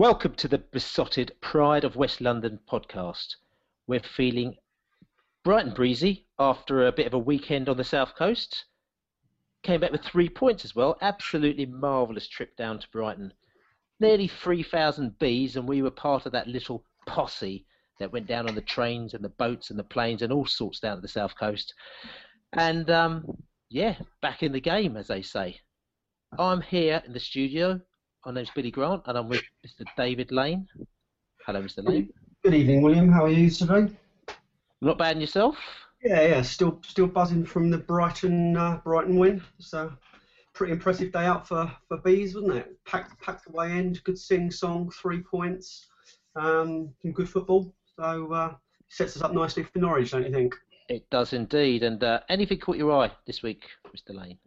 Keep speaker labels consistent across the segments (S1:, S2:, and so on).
S1: Welcome to the Beesotted Pride of West London podcast. We're feeling bright and breezy after a bit of a weekend on the south coast. Came back with three points as well. Absolutely marvellous trip down to Brighton. Nearly 3,000 bees, and we were part of that little posse that went down on the trains and the boats and the planes and all sorts down to the south coast. And um, yeah, back in the game, as they say. I'm here in the studio my name's Billy Grant, and I'm with Mr. David Lane. Hello, Mr. Lane.
S2: Good evening, William. How are you today?
S1: Not bad, and yourself?
S2: Yeah, yeah. Still, still buzzing from the Brighton, uh, Brighton win. So, pretty impressive day out for, for bees, wasn't it? Packed, packed away end, good sing song, three points, um, some good football. So uh, sets us up nicely for Norwich, don't you think?
S1: It does indeed. And uh, anything caught your eye this week, Mr. Lane?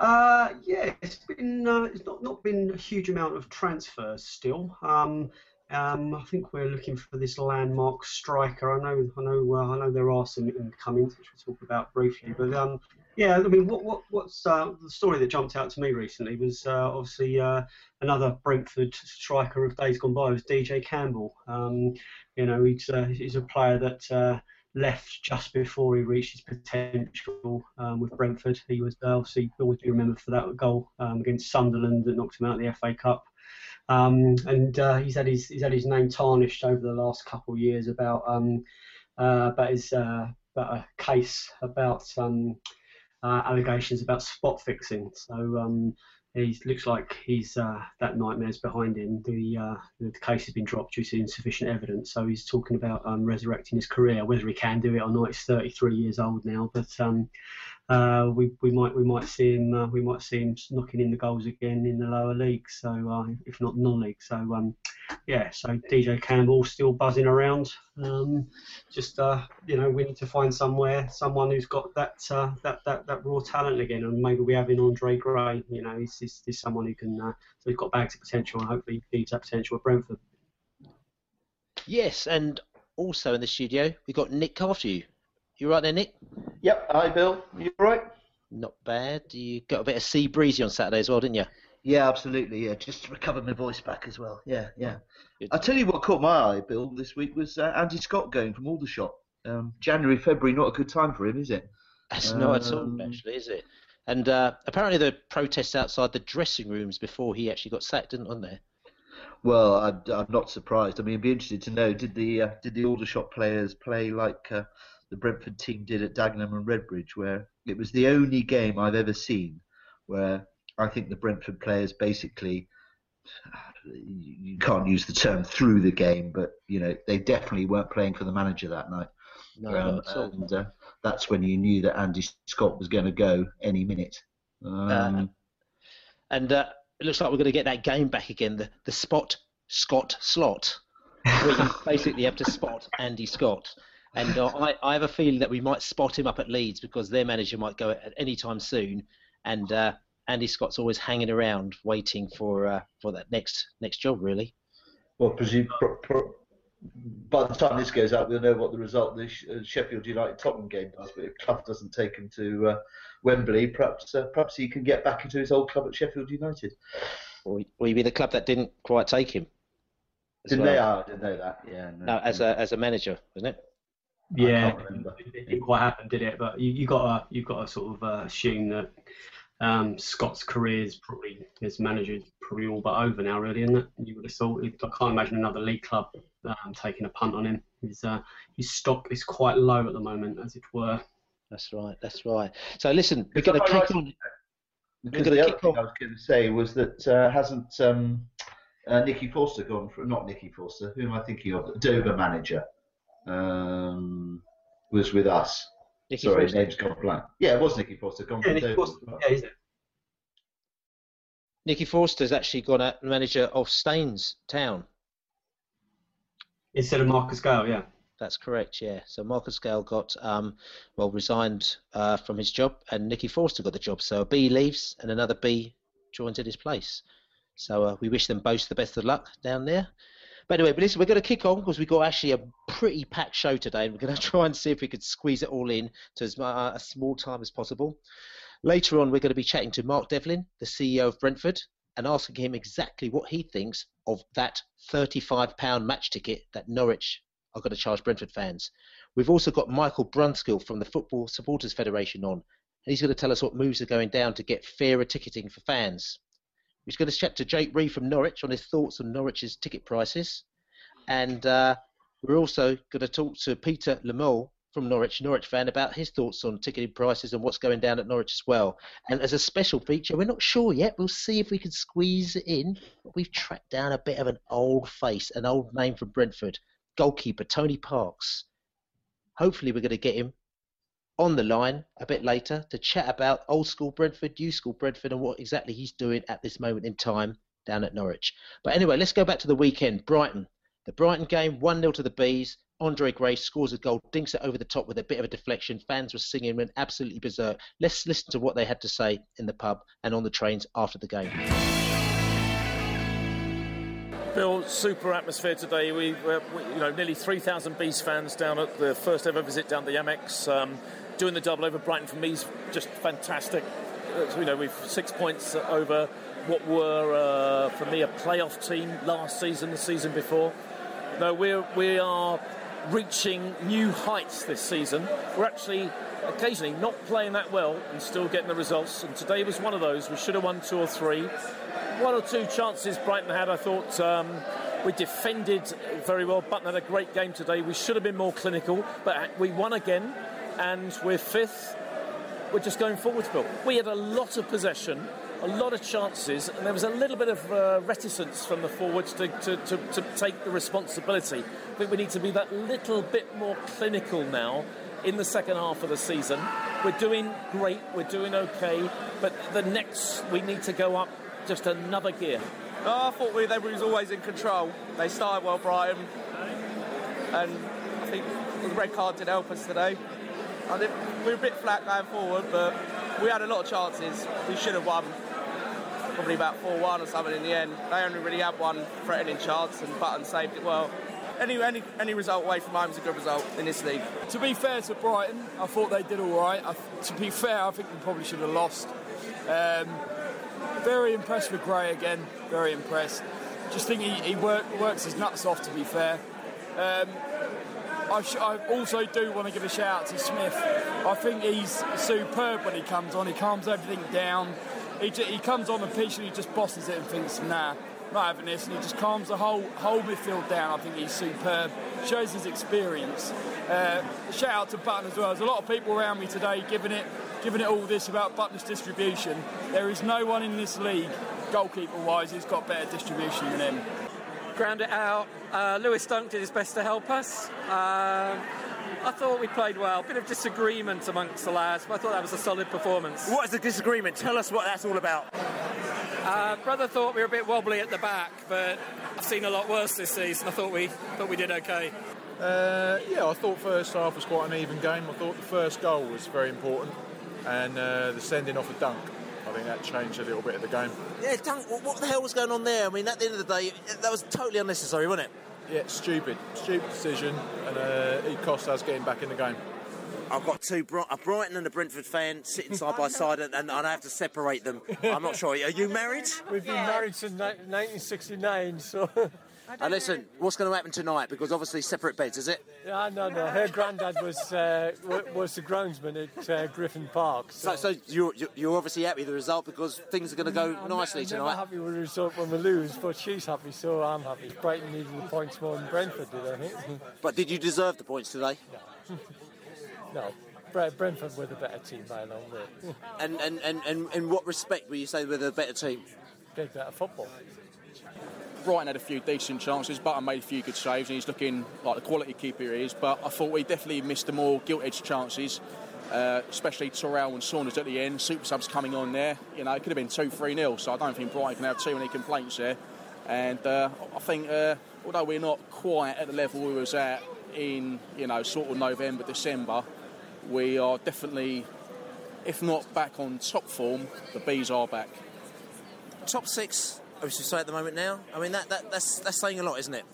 S2: Uh, yeah, it's been uh, it's not, not been a huge amount of transfers still. Um, um, I think we're looking for this landmark striker. I know, I know, uh, I know there are some incomings, which we'll talk about briefly. But um, yeah, I mean, what, what, what's uh, the story that jumped out to me recently was uh, obviously uh, another Brentford striker of days gone by was DJ Campbell. Um, you know, he's he's a player that left just before he reached his potential um, with Brentford. He was uh, obviously always be remembered for that goal um, against Sunderland that knocked him out of the FA Cup. Um, and uh, he's had his he's had his name tarnished over the last couple of years about um, uh, about his uh, about a case about um, uh, allegations about spot fixing. So um, he looks like he's uh, that nightmare's behind him. The, uh, the case has been dropped due to insufficient evidence. So he's talking about um, resurrecting his career. Whether he can do it or not, he's 33 years old now. But um, uh, we, we might we might see him uh, we might see him knocking in the goals again in the lower leagues. So uh, if not non-league. So um, yeah. So DJ Campbell still buzzing around. Um, just uh, you know we need to find somewhere someone who's got that that, that that raw talent again, and maybe we have in Andre Gray. You know he's, he's, he's someone who can so he's got bags of potential and hopefully feeds that potential at Brentford.
S1: Yes, and also in the studio we've got Nick you. You right there, Nick?
S3: Yep. Hi, Bill. You all right?
S1: Not bad. You got a bit of sea breezy on Saturday as well, didn't you?
S3: Yeah, absolutely. Yeah, just to recover my voice back as well. Yeah, yeah. I'll tell you what caught my eye, Bill, this week was uh, Andy Scott going from Aldershot. Um, January, February, not a good time for him, is it?
S1: That's um, not at all, um, actually, is it? And uh, apparently the protests outside the dressing rooms before he actually got sacked, didn't on there?
S3: Well, I'm, I'm, not surprised. I mean, it'd be interested to know did the uh, did the Aldershot players play like uh, the Brentford team did at Dagenham and Redbridge, where it was the only game I've ever seen where I think the Brentford players basically you can't use the term through the game, but you know they definitely weren't playing for the manager that night.
S1: No, um,
S3: and uh, that's when you knew that Andy Scott was going to go any minute. Um,
S1: uh, and uh, it looks like we're going to get that game back again. The the spot Scott slot, where you basically have to spot Andy Scott. And uh, I, I have a feeling that we might spot him up at Leeds because their manager might go at any time soon. And uh, Andy Scott's always hanging around waiting for uh, for that next next job, really.
S3: Well, presume, pro, pro, by the time this goes out, we'll know what the result of the uh, Sheffield United Tottenham game does. But if Clough doesn't take him to uh, Wembley, perhaps uh, perhaps he can get back into his old club at Sheffield United.
S1: Or will he be the club that didn't quite take him?
S3: Didn't well? they? Oh, I didn't know that. Yeah.
S1: No, no as a as a manager, wasn't it?
S2: Yeah, it didn't quite happen, did it? But you, you got to you got to sort of uh, assume that um, Scott's career is probably his manager is probably all but over now, really, isn't it? You would have thought. I can't imagine another league club um, taking a punt on him. His uh, his stock is quite low at the moment, as it were.
S1: That's right. That's right. So listen, we're going to kick on.
S3: Because the other thing I was going to say was that uh, hasn't um, uh, Nicky Forster gone for not Nicky Forster? Who am I thinking of? Dover manager um, was with us. Nicky Sorry, Forster. name's gone blank. Yeah, it was Nicky Forster. Gone yeah, Nicky Forster. Yeah, is it?
S1: Nicky Forster's actually gone at manager of Staines Town.
S2: Instead of Marcus Gayle, yeah.
S1: That's correct, yeah. So Marcus Gayle got um, well resigned uh, from his job, and Nicky Forster got the job. So a B leaves, and another B joins in his place. So uh, we wish them both the best of luck down there. But anyway, but listen, we're going to kick on because we've got actually a pretty packed show today, and we're going to try and see if we could squeeze it all in to as uh, small time as possible. Later on, we're going to be chatting to Mark Devlin, the CEO of Brentford, and asking him exactly what he thinks of that £35 match ticket that Norwich are going to charge Brentford fans. We've also got Michael Brunskill from the Football Supporters Federation on, and he's going to tell us what moves are going down to get fairer ticketing for fans. He's going to chat to Jake Reed from Norwich on his thoughts on Norwich's ticket prices. And uh, we're also going to talk to Peter Le Moel from Norwich, Norwich fan, about his thoughts on ticketing prices and what's going down at Norwich as well. And as a special feature, we're not sure yet. We'll see if we can squeeze it in. But we've tracked down a bit of an old face, an old name from Brentford, goalkeeper Tony Parks. Hopefully, we're going to get him on the line a bit later to chat about old school Brentford, new school Brentford, and what exactly he's doing at this moment in time down at Norwich. But anyway, let's go back to the weekend. Brighton. The Brighton game, 1 0 to the Bees. Andre Gray scores a goal, dinks it over the top with a bit of a deflection. Fans were singing, went absolutely berserk. Let's listen to what they had to say in the pub and on the trains after the game.
S4: Bill, super atmosphere today. We, were, you know, nearly 3,000 Bees fans down at the first ever visit down the Amex. Um, doing the double over Brighton for me is just fantastic. You know, we've six points over what were uh, for me a playoff team last season, the season before. No, we're we are reaching new heights this season. We're actually occasionally not playing that well and still getting the results. And today was one of those. We should have won two or three. One or two chances Brighton had. I thought. Um, we defended very well. Button had a great game today. We should have been more clinical, but we won again and we're fifth. We're just going forwards, Bill. We had a lot of possession, a lot of chances, and there was a little bit of uh, reticence from the forwards to, to, to, to take the responsibility. I think we need to be that little bit more clinical now in the second half of the season. We're doing great, we're doing okay, but the next we need to go up just another gear.
S5: I thought we, they was always in control. They started well, Brighton, and I think the red card did help us today. I think we were a bit flat going forward, but we had a lot of chances. We should have won. Probably about 4 1 or something in the end. They only really had one threatening chance, and Button saved it well. Any, any, any result away from home is a good result in this league.
S6: To be fair to Brighton, I thought they did all right. I, to be fair, I think we probably should have lost. Um, very impressed with Gray again. Very impressed. Just think he, he work, works his nuts off. To be fair, um, I, also do want to give a shout out to Smith. I think he's superb when he comes on. He calms everything down. He, he comes on the pitch and he just bosses it and thinks, nah, not having this. And he just calms the whole whole midfield down. I think he's superb. Shows his experience. Uh, shout out to Button as well. There's a lot of people around me today giving it giving it all this about Button's distribution. There is no one in this league, goalkeeper wise, who's got better distribution than him
S7: ground it out. Uh, Lewis Dunk did his best to help us. Uh, I thought we played well. A bit of disagreement amongst the lads, but I thought that was a solid performance.
S8: What is the disagreement? Tell us what that's all about.
S7: Uh, brother thought we were a bit wobbly at the back, but I've seen a lot worse this season. I thought we thought we did okay.
S9: Uh, yeah, I thought first half was quite an even game. I thought the first goal was very important, and uh, the sending off a dunk. I think that changed a little bit of the game.
S8: Yeah, Dunk, what, what the hell was going on there? I mean, at the end of the day, that was totally unnecessary, wasn't it?
S9: Yeah, stupid, stupid decision, and uh, it cost us getting back in the game.
S8: I've got two, Bri- a Brighton and a Brentford fan sitting side by side, and, and I have to separate them. I'm not sure. Are you married?
S10: We've been married since 1969, so.
S8: And listen, what's going to happen tonight? Because obviously separate beds, is it?
S10: Yeah, no, no. Her granddad was uh, was the groundsman at uh, Griffin Park.
S8: So, so you're, you're- you're obviously happy with the result because things are going to go
S10: I'm,
S8: nicely
S10: I'm
S8: tonight.
S10: never happy with the result when we lose, but she's happy, so I'm happy. Brighton needed the points more than Brentford did, I think.
S8: But did you deserve the points today?
S10: no, Bre- Brentford were the better team by a long way.
S8: And, and, and, and in what respect will you say we're the better team?
S10: Played better football.
S11: Brighton had a few decent chances. Button made a few good saves, and he's looking like the quality keeper he is. But I thought we definitely missed the more gilt-edged chances, uh, especially Toral and Saunders at the end. Super subs coming on there. You know, it could have been two, three nil. So I don't think Brighton can have too many complaints there. And uh, I think, uh, although we're not quite at the level we was at in, you know, sort of November, December, we are definitely, if not back on top form, the bees are back.
S8: Top six, you say at the moment now. I mean, that, that that's that's saying a lot, isn't it?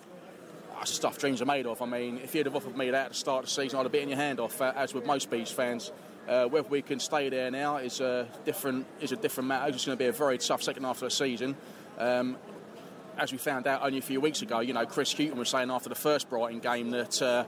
S11: That's stuff dreams are made of. I mean, if you'd have offered me that at the start of the season, I'd have bitten your hand off, uh, as with most Bees fans. Uh, whether we can stay there now is a different is a different matter. It's going to be a very tough second half of the season. Um, as we found out only a few weeks ago, you know, Chris Hughton was saying after the first Brighton game that uh,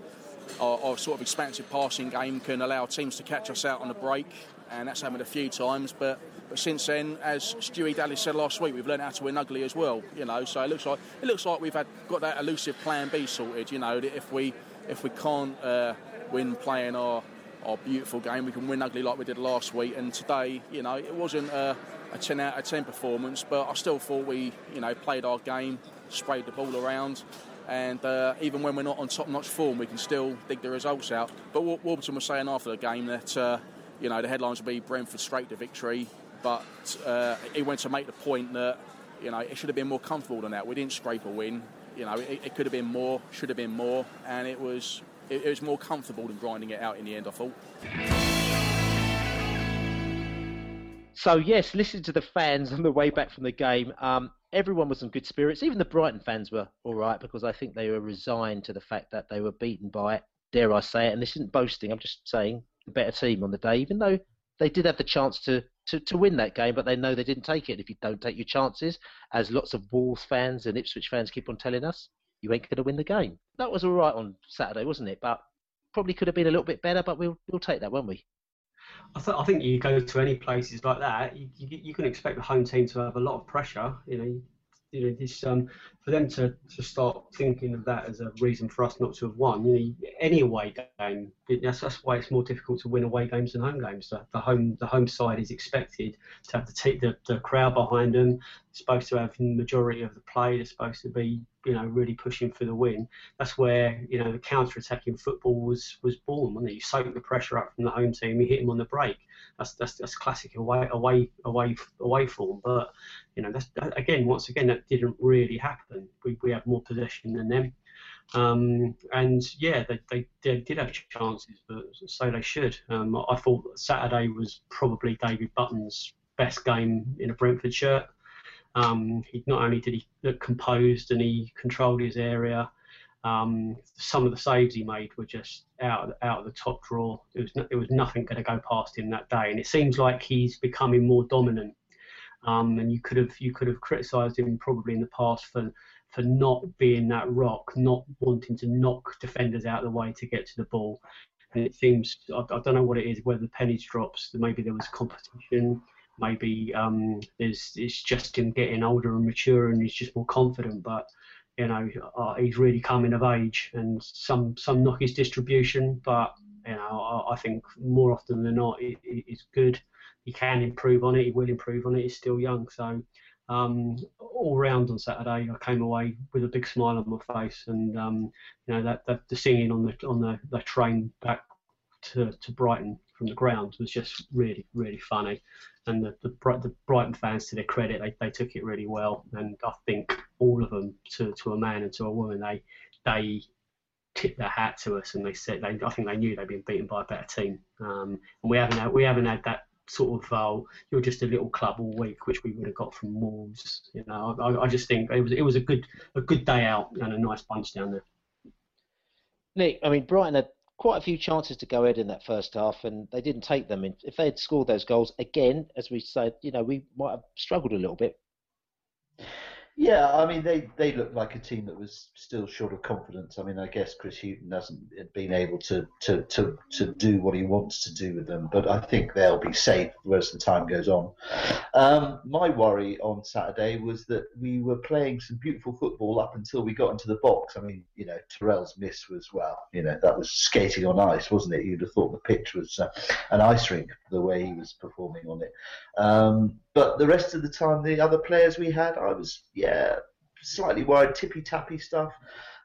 S11: our, our sort of expansive passing game can allow teams to catch us out on the break, and that's happened a few times. But but since then, as Stewie Dallas said last week, we've learned how to win ugly as well. You know, so it looks like it looks like we've had got that elusive Plan B sorted. You know, that if we if we can't uh, win playing our our beautiful game, we can win ugly like we did last week. And today, you know, it wasn't a, a 10 out of 10 performance, but I still thought we, you know, played our game, sprayed the ball around. And uh, even when we're not on top-notch form, we can still dig the results out. But Wa- Warburton was saying after the game that uh, you know the headlines will be Brentford straight to victory, but uh, he went to make the point that you know it should have been more comfortable than that. We didn't scrape a win. You know, it, it could have been more, should have been more, and it was it, it was more comfortable than grinding it out in the end. I thought.
S1: So yes, listen to the fans on the way back from the game. Um, everyone was in good spirits. Even the Brighton fans were all right because I think they were resigned to the fact that they were beaten by, it, dare I say it, and this isn't boasting. I'm just saying the better team on the day, even though they did have the chance to, to, to win that game, but they know they didn't take it. If you don't take your chances, as lots of Wolves fans and Ipswich fans keep on telling us, you ain't going to win the game. That was all right on Saturday, wasn't it? But probably could have been a little bit better, but we'll we'll take that, won't we?
S2: I, th- I think you go to any places like that, you, you, you can expect the home team to have a lot of pressure. You know, you know, this um, for them to, to start thinking of that as a reason for us not to have won. You know, any away game, that's, that's why it's more difficult to win away games than home games. The, the home the home side is expected to have the, t- the the crowd behind them. Supposed to have the majority of the play. They're supposed to be you know really pushing for the win. That's where you know the counter-attacking football was was born. It? You soak the pressure up from the home team. You hit them on the break. That's that's that's classic away away away away form. But you know that's that, again once again that didn't really happen. We we had more possession than them. Um, and yeah, they, they, they did have chances, but so they should. Um, I thought Saturday was probably David Button's best game in a Brentford shirt. Um, he not only did he look composed and he controlled his area. Um, some of the saves he made were just out out of the top drawer. There was no, there was nothing going to go past him that day, and it seems like he's becoming more dominant. Um, and you could have you could have criticised him probably in the past for for not being that rock, not wanting to knock defenders out of the way to get to the ball. And it seems I, I don't know what it is, whether the pennies drops, maybe there was competition, maybe um, there's it's just him getting older and mature and he's just more confident. But you know uh, he's really coming of age, and some some knock his distribution, but you know I, I think more often than not it, it, it's good. He can improve on it. He will improve on it. He's still young, so um, all round on Saturday, I came away with a big smile on my face, and um, you know that, that the singing on the on the, the train back to, to Brighton from the ground was just really really funny, and the the, the Brighton fans, to their credit, they, they took it really well, and I think all of them, to, to a man and to a woman, they they tipped their hat to us and they said they, I think they knew they'd been beaten by a better team. Um, and we haven't had, we haven't had that sort of uh, you're just a little club all week, which we would have got from Wolves. You know, I, I just think it was it was a good a good day out and a nice bunch down there.
S1: Nick, I mean Brighton had quite a few chances to go ahead in that first half, and they didn't take them. If they had scored those goals again, as we said, you know, we might have struggled a little bit.
S3: Yeah, I mean they they looked like a team that was still short of confidence. I mean, I guess Chris Hughton hasn't been able to to to, to do what he wants to do with them, but I think they'll be safe as the time goes on. Um, my worry on Saturday was that we were playing some beautiful football up until we got into the box. I mean, you know, Toral's miss was well, you know, that was skating on ice, wasn't it? You'd have thought the pitch was uh, an ice rink the way he was performing on it. Um, but the rest of the time, the other players we had, I was yeah slightly worried, tippy tappy stuff.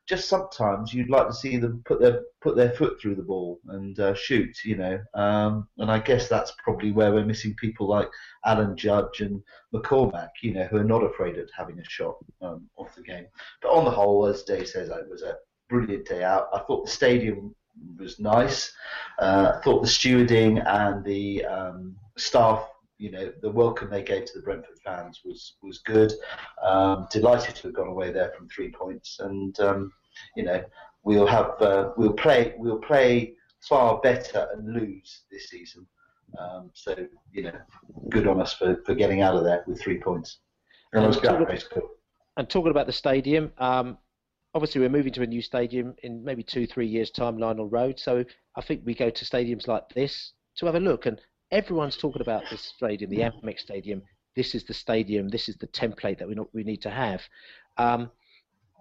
S3: Just sometimes you'd like to see them put their put their foot through the ball and uh, shoot, you know. Um, and I guess that's probably where we're missing people like Alan Judge and McCormack, you know, who are not afraid of having a shot um, off the game. But on the whole, as Dave says, it was a brilliant day out. I thought the stadium was nice. Uh, I thought the stewarding and the um, staff you know the welcome they gave to the Brentford fans was was good. Um, delighted to have gone away there from three points, and um, you know we'll have uh, we'll play we'll play far better and lose this season. Um, so you know, good on us for, for getting out of there with three points. And,
S1: and, talking, and talking about the stadium, um, obviously we're moving to a new stadium in maybe two three years time, Lionel Road. So I think we go to stadiums like this to have a look and everyone's talking about this stadium, the Amex Stadium. This is the stadium. This is the template that we we need to have. Um,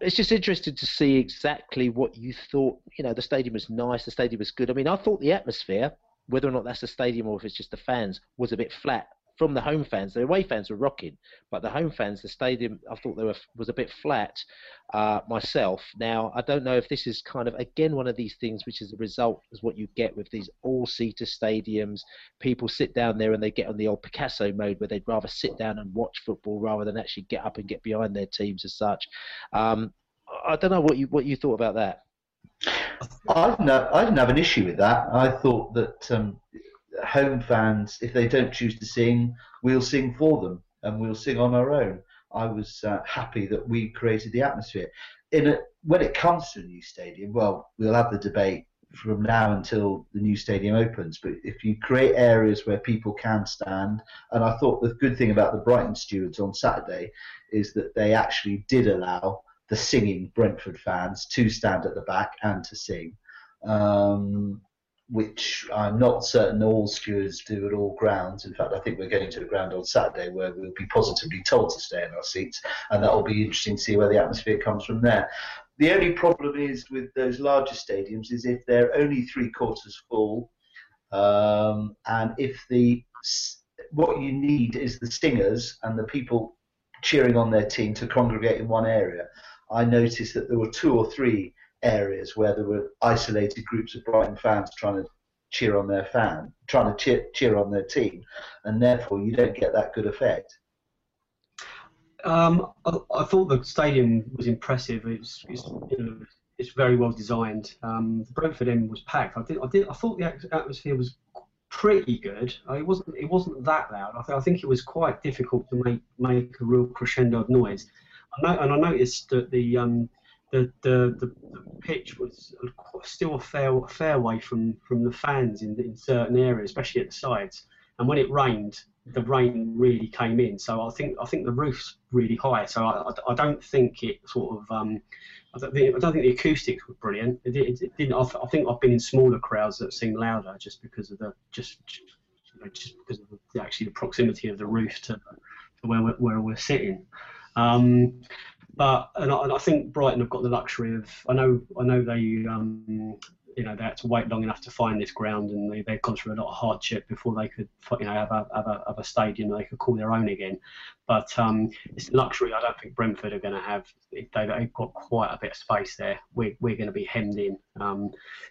S1: it's just interesting to see exactly what you thought. You know, the stadium was nice. The stadium was good. I mean, I thought the atmosphere, whether or not that's the stadium or if it's just the fans, was a bit flat from the home fans. The away fans were rocking, but the home fans, the stadium, I thought they were, was a bit flat uh, myself. Now, I don't know if this is kind of, again, one of these things which is the result is what you get with these all-seater stadiums. People sit down there and they get on the old Picasso mode where they'd rather sit down and watch football rather than actually get up and get behind their teams as such. Um, I don't know what you what you thought about that.
S3: I didn't, have, I didn't have an issue with that. I thought that um, home fans, if they don't choose to sing, we'll sing for them and we'll sing on our own. I was uh, happy that we created the atmosphere. In a, when it comes to a new stadium, well, we'll have the debate from now until the new stadium opens. But if you create areas where people can stand, and I thought the good thing about the Brighton stewards on Saturday is that they actually did allow the singing Brentford fans to stand at the back and to sing. Um, which I'm not certain all stewards do at all grounds. In fact, I think we're getting to a ground on Saturday where we'll be positively told to stay in our seats, and that will be interesting to see where the atmosphere comes from there. The only problem is with those larger stadiums is if they're only three quarters full, um, and if the what you need is the stingers and the people cheering on their team to congregate in one area. I noticed that there were two or three areas where there were isolated groups of Brighton fans trying to cheer on their fan, trying to cheer, cheer on their team, and therefore you don't get that good effect.
S2: Um, I, I, thought the stadium was impressive. It's, it's, it's very well designed. Um, the Brentford end was packed. I did, I did, I thought the atmosphere was pretty good. Uh, it wasn't, it wasn't that loud. I, th- I think it was quite difficult to make make a real crescendo of noise. I and I noticed that the um, the, the, the, pitch was still a fair a fair way from, from the fans in, in certain areas, especially at the sides. And when it rained, the rain really came in. So I think I think the roof's really high. So I, I, I don't think it sort of um, I don't think I don't think the acoustics were brilliant. It, it, it didn't. I, think I've been in smaller crowds that seem louder just because of the just you know, just because of the, actually the proximity of the roof to, to where we're, where we're sitting. Um, but and I, and I, think Brighton have got the luxury of I know I know they um, you know they had to wait long enough to find this ground and they, they've gone through a lot of hardship before they could you know have a have a, have a stadium they could call their own again. But um, it's luxury I don't think Brentford are going to have. They, have got quite a bit of space there. We're, we're going to be hemmed in. Um,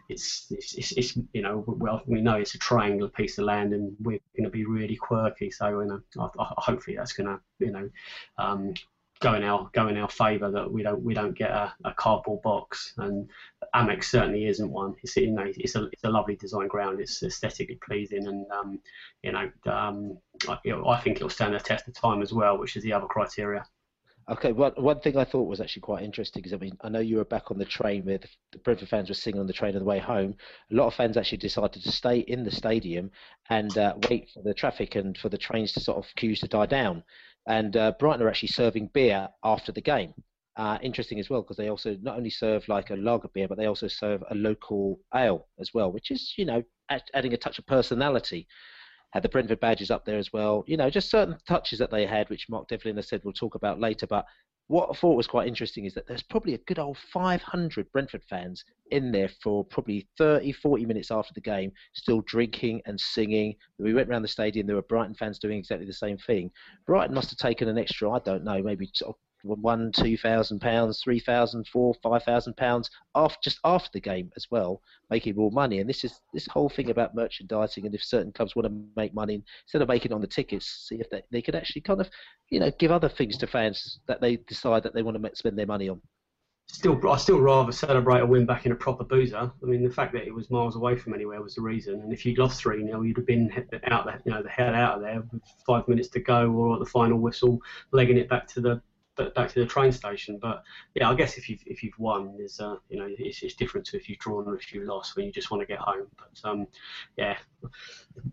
S2: it's, it's, it's, it's, you know well we know it's a triangular piece of land and we're going to be really quirky. So you know I, I, hopefully that's going to you know um, go in our go in our favour that we don't we don't get a, a cardboard box and Amex certainly isn't one. It's you know it's a it's a lovely design ground. It's aesthetically pleasing and um, you know um, I, you know, I think it'll stand the test of time as well, which is the other criteria.
S1: Okay, one one thing I thought was actually quite interesting is I mean I know you were back on the train where the, the Brentford fans were singing on the train on the way home. A lot of fans actually decided to stay in the stadium and uh, wait for the traffic and for the trains to sort of queues to die down. And uh, Brighton are actually serving beer after the game. Uh, interesting as well because they also not only serve like a lager beer, but they also serve a local ale as well, which is you know adding a touch of personality. Had the Brentford badges up there as well. You know, just certain touches that they had, which Mark Devlin has said we'll talk about later. But what I thought was quite interesting is that there's probably a good old 500 Brentford fans in there for probably 30, 40 minutes after the game, still drinking and singing. We went around the stadium, there were Brighton fans doing exactly the same thing. Brighton must have taken an extra, I don't know, maybe one, two thousand pounds, three thousand, four, five thousand pounds after just after the game as well, making more money. And this is this whole thing about merchandising. And if certain clubs want to make money instead of making on the tickets, see if they they could actually kind of, you know, give other things to fans that they decide that they want to spend their money on.
S2: Still, I still rather celebrate a win back in a proper boozer. I mean, the fact that it was miles away from anywhere was the reason. And if you'd lost three 0 you'd have been out there, you know, the hell out of there with five minutes to go, or at the final whistle, legging it back to the back to the train station. But yeah, I guess if you've if you've won, is uh, you know it's, it's different to if you've drawn or if you lost when you just want to get home. But um, yeah,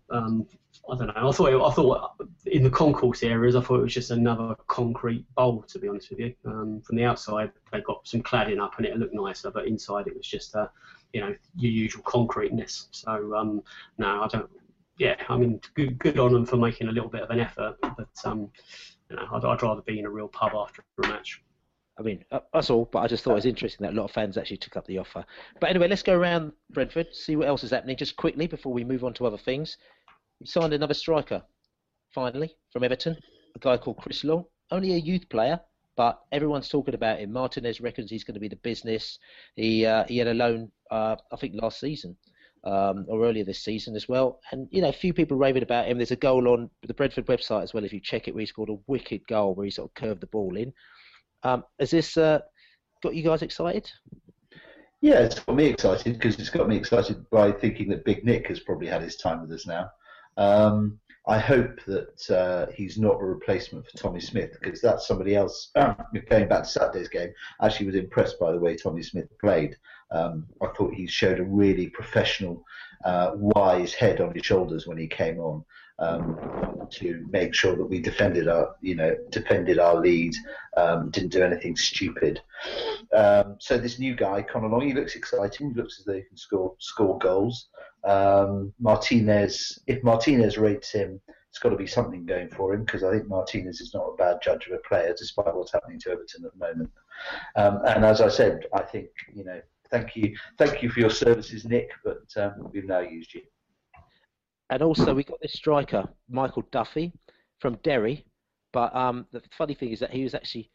S2: um, I don't know. I thought I thought in the concourse areas, I thought it was just another concrete bowl. To be honest with you, um, from the outside they got some cladding up and it looked nicer, but inside it was just uh, you know your usual concreteness. So um, no, I don't. Yeah, I mean, good, good on them for making a little bit of an effort, but um, you know, I'd, I'd rather be in a real pub after a match.
S1: I mean, uh, that's all. But I just thought it was interesting that a lot of fans actually took up the offer. But anyway, let's go around Brentford, see what else is happening just quickly before we move on to other things. We signed another striker, finally, from Everton, a guy called Chris Long. Only a youth player, but everyone's talking about him. Martinez reckons he's going to be the business. He uh, he had a loan, uh, I think, last season um, or earlier this season as well. And you know, a few people raving about him. There's a goal on the Brentford website as well. If you check it, where he scored a wicked goal where he sort of curved the ball in. Um, has this uh, got you guys excited?
S3: Yeah, it's got me excited because it's got me excited by thinking that Big Nick has probably had his time with us now. Um, I hope that uh, he's not a replacement for Tommy Smith because that's somebody else. going back to Saturday's game, I actually was impressed by the way Tommy Smith played. Um, I thought he showed a really professional, uh, wise head on his shoulders when he came on um, to make sure that we defended our, you know, defended our lead, um, didn't do anything stupid. Um, so this new guy, Connor Long, he looks exciting. He looks as though he can score score goals. Um, Martinez, if Martinez rates him it's got to be something going for him because I think Martinez is not a bad judge of a player, despite what's happening to Everton at the moment. Um, and as I said, I think you know thank you, thank you for your services, Nick. But um, we've now used you.
S1: And also, we got this striker, Michael Duffy, from Derry. But um, the funny thing is that he was actually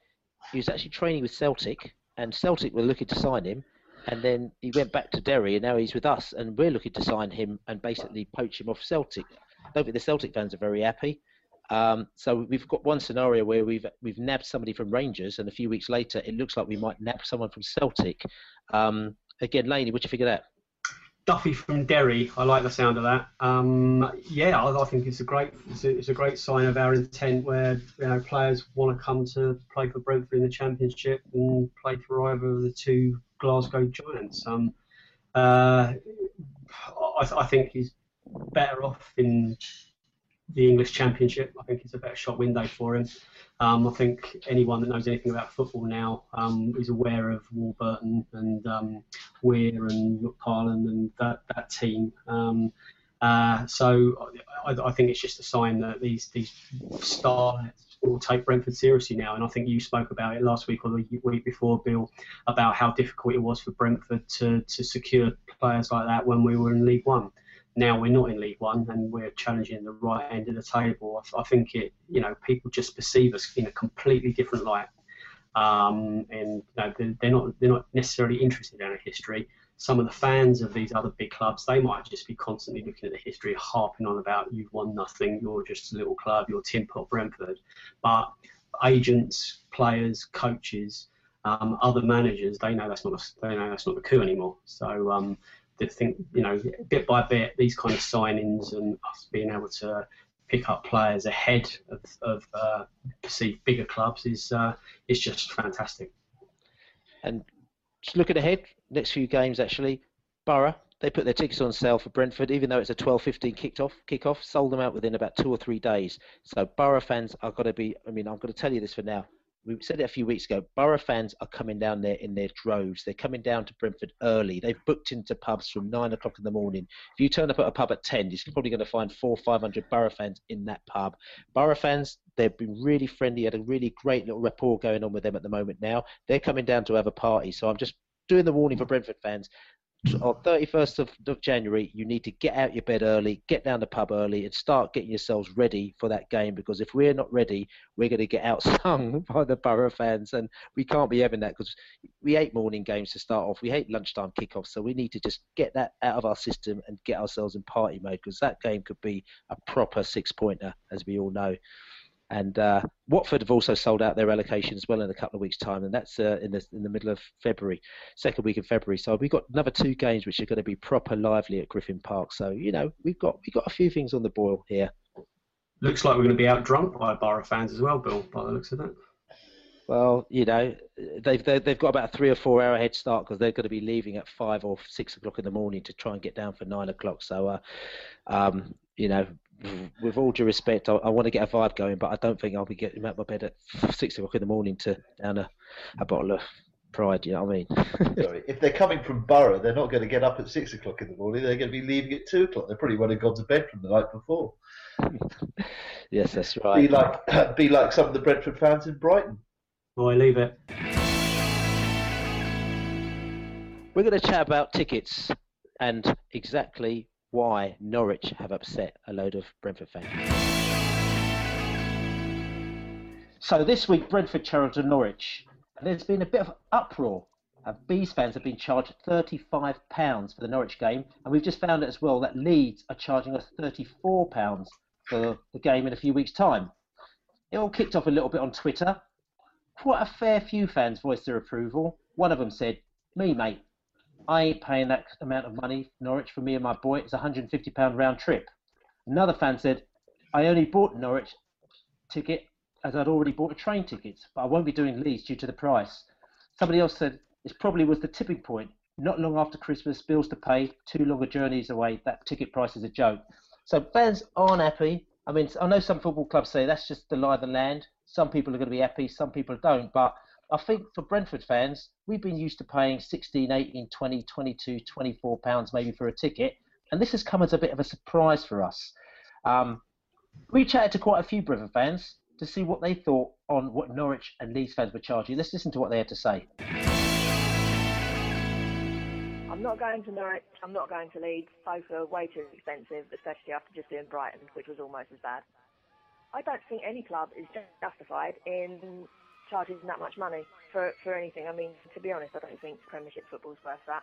S1: he was actually training with Celtic, and Celtic were looking to sign him. And then he went back to Derry, and now he's with us, and we're looking to sign him and basically poach him off Celtic. I don't think the Celtic fans are very happy. Um, so we've got one scenario where we've we've nabbed somebody from Rangers, and a few weeks later, it looks like we might nab someone from Celtic. Um, again, Laney, what do you of that?
S2: Duffy from Derry, I like the sound of that. Um, yeah, I, I, think it's a great it's a, it's a, great sign of our intent, where you know players want to come to play for Brentford in the Championship and play for either of the two Glasgow Giants. Um, uh, I, I think he's better off in the English Championship. I think it's a better shot window for him. Um, I think anyone that knows anything about football now um, is aware of Warburton and um, Weir and McParland and that, that team. Um, uh, so I, I, think it's just a sign that these these stars will take Brentford seriously now. And I think you spoke about it last week or the week before, Bill, about how difficult it was for Brentford to, to secure players like that when we were in League One now we're not in League One and we're challenging the right end of the table. I, I think it, you know, people just perceive us in a completely different light, um, and you know, they're, they're, not they're not necessarily interested in our history. Some of the fans of these other big clubs, they might just be constantly looking at the history, harping on about you've won nothing, you're just a little club, you're Tin Pot Brentford. But agents, players, coaches, um, other managers, they know that's not a, they know that's not the coup anymore. So um, they think you know bit by bit these kind of signings and us being able to pick up players ahead of, of uh, perceived bigger clubs is uh, is just fantastic.
S1: And just looking ahead, next few games actually, Boro they put their tickets on sale for Brentford, even though it's a 12:15 kicked off, kick-off, sold them out within about two or three days. So Boro fans are going to be. I mean, I'm going to tell you this for now. We said it a few weeks ago. Boro fans are coming down there in their droves. They're coming down to Brentford early. They've booked into pubs from nine o'clock in the morning. If you turn up at a pub at ten, you're probably going to find four, five hundred Boro fans in that pub. Boro fans, they've been really friendly. Had a really great little rapport going on with them at the moment. Now they're coming down to have a party. So I'm just doing the warning for Brentford fans on 31st of, of, January, you need to get out your bed early, get down the pub early, and start getting yourselves ready for that game. Because if we're not ready, we're going to get outsung by the Boro fans, and we can't be having that because we hate morning games to start off. We hate lunchtime kickoffs, so we need to just get that out of our system and get ourselves in party mode because that game could be a proper six pointer, as we all know. And uh, Watford have also sold out their allocation as well in a couple of weeks' time, and that's uh, in the in the middle of February, second week of February. So we've got another two games which are going to be proper lively at Griffin Park. So you know we've got we've got a few things on the boil here.
S2: Looks like we're going to be out drunk by Boro fans as well, Bill. By the looks of it.
S1: Well, you know, they've they've got about a three or four hour head start because they're going to be leaving at five or six o'clock in the morning to try and get down for nine o'clock. So, uh, um, you know, with all due respect, I, I, want to get a vibe going, but I don't think I'll be getting out of my bed at six o'clock in the morning to down a, a bottle of pride. You know what I mean?
S3: Sorry, if they're coming from Boro, they're not going to get up at six o'clock in the morning. They're going to be leaving at two o'clock. They probably would have gone to bed from the night before.
S1: yes, that's right.
S3: Be like be like some of the Brentford fans in Brighton.
S2: Oh, Boy, leave it.
S1: We're going to chat about tickets and exactly why Norwich have upset a load of Brentford fans. So this week, Brentford challenged Norwich. There's been a bit of uproar. Uh, Bees fans have been charged £35 for the Norwich game, and we've just found out as well that Leeds are charging us £34 for the game in a few weeks' time. It all kicked off a little bit on Twitter. Quite a fair few fans voiced their approval. One of them said, Me, mate, I ain't paying that amount of money Norwich for me and my boy. It's a £150 round trip. Another fan said, I only bought Norwich ticket as I'd already bought a train ticket, but I won't be doing Leeds due to the price. Somebody else said, this probably was the tipping point. Not long after Christmas, bills to pay, two longer journeys away, that ticket price is a joke. So fans aren't happy. I mean, I know some football clubs say that's just the lie of the land. Some people are going to be happy, some people don't. But I think for Brentford fans, we've been used to paying 16, 18, 20, 22, 24 pounds maybe for a ticket, and this has come as a bit of a surprise for us. Um, we chatted to quite a few Brentford fans to see what they thought on what Norwich and Leeds fans were charging. Let's listen to what they had to say.
S12: I'm not going to Norwich. I'm not going to Leeds. Both are way too expensive, especially after just doing Brighton, which was almost as bad. I don't think any club is justified in charging that much money for for anything. I mean, to be honest, I don't think Premiership football's worth that.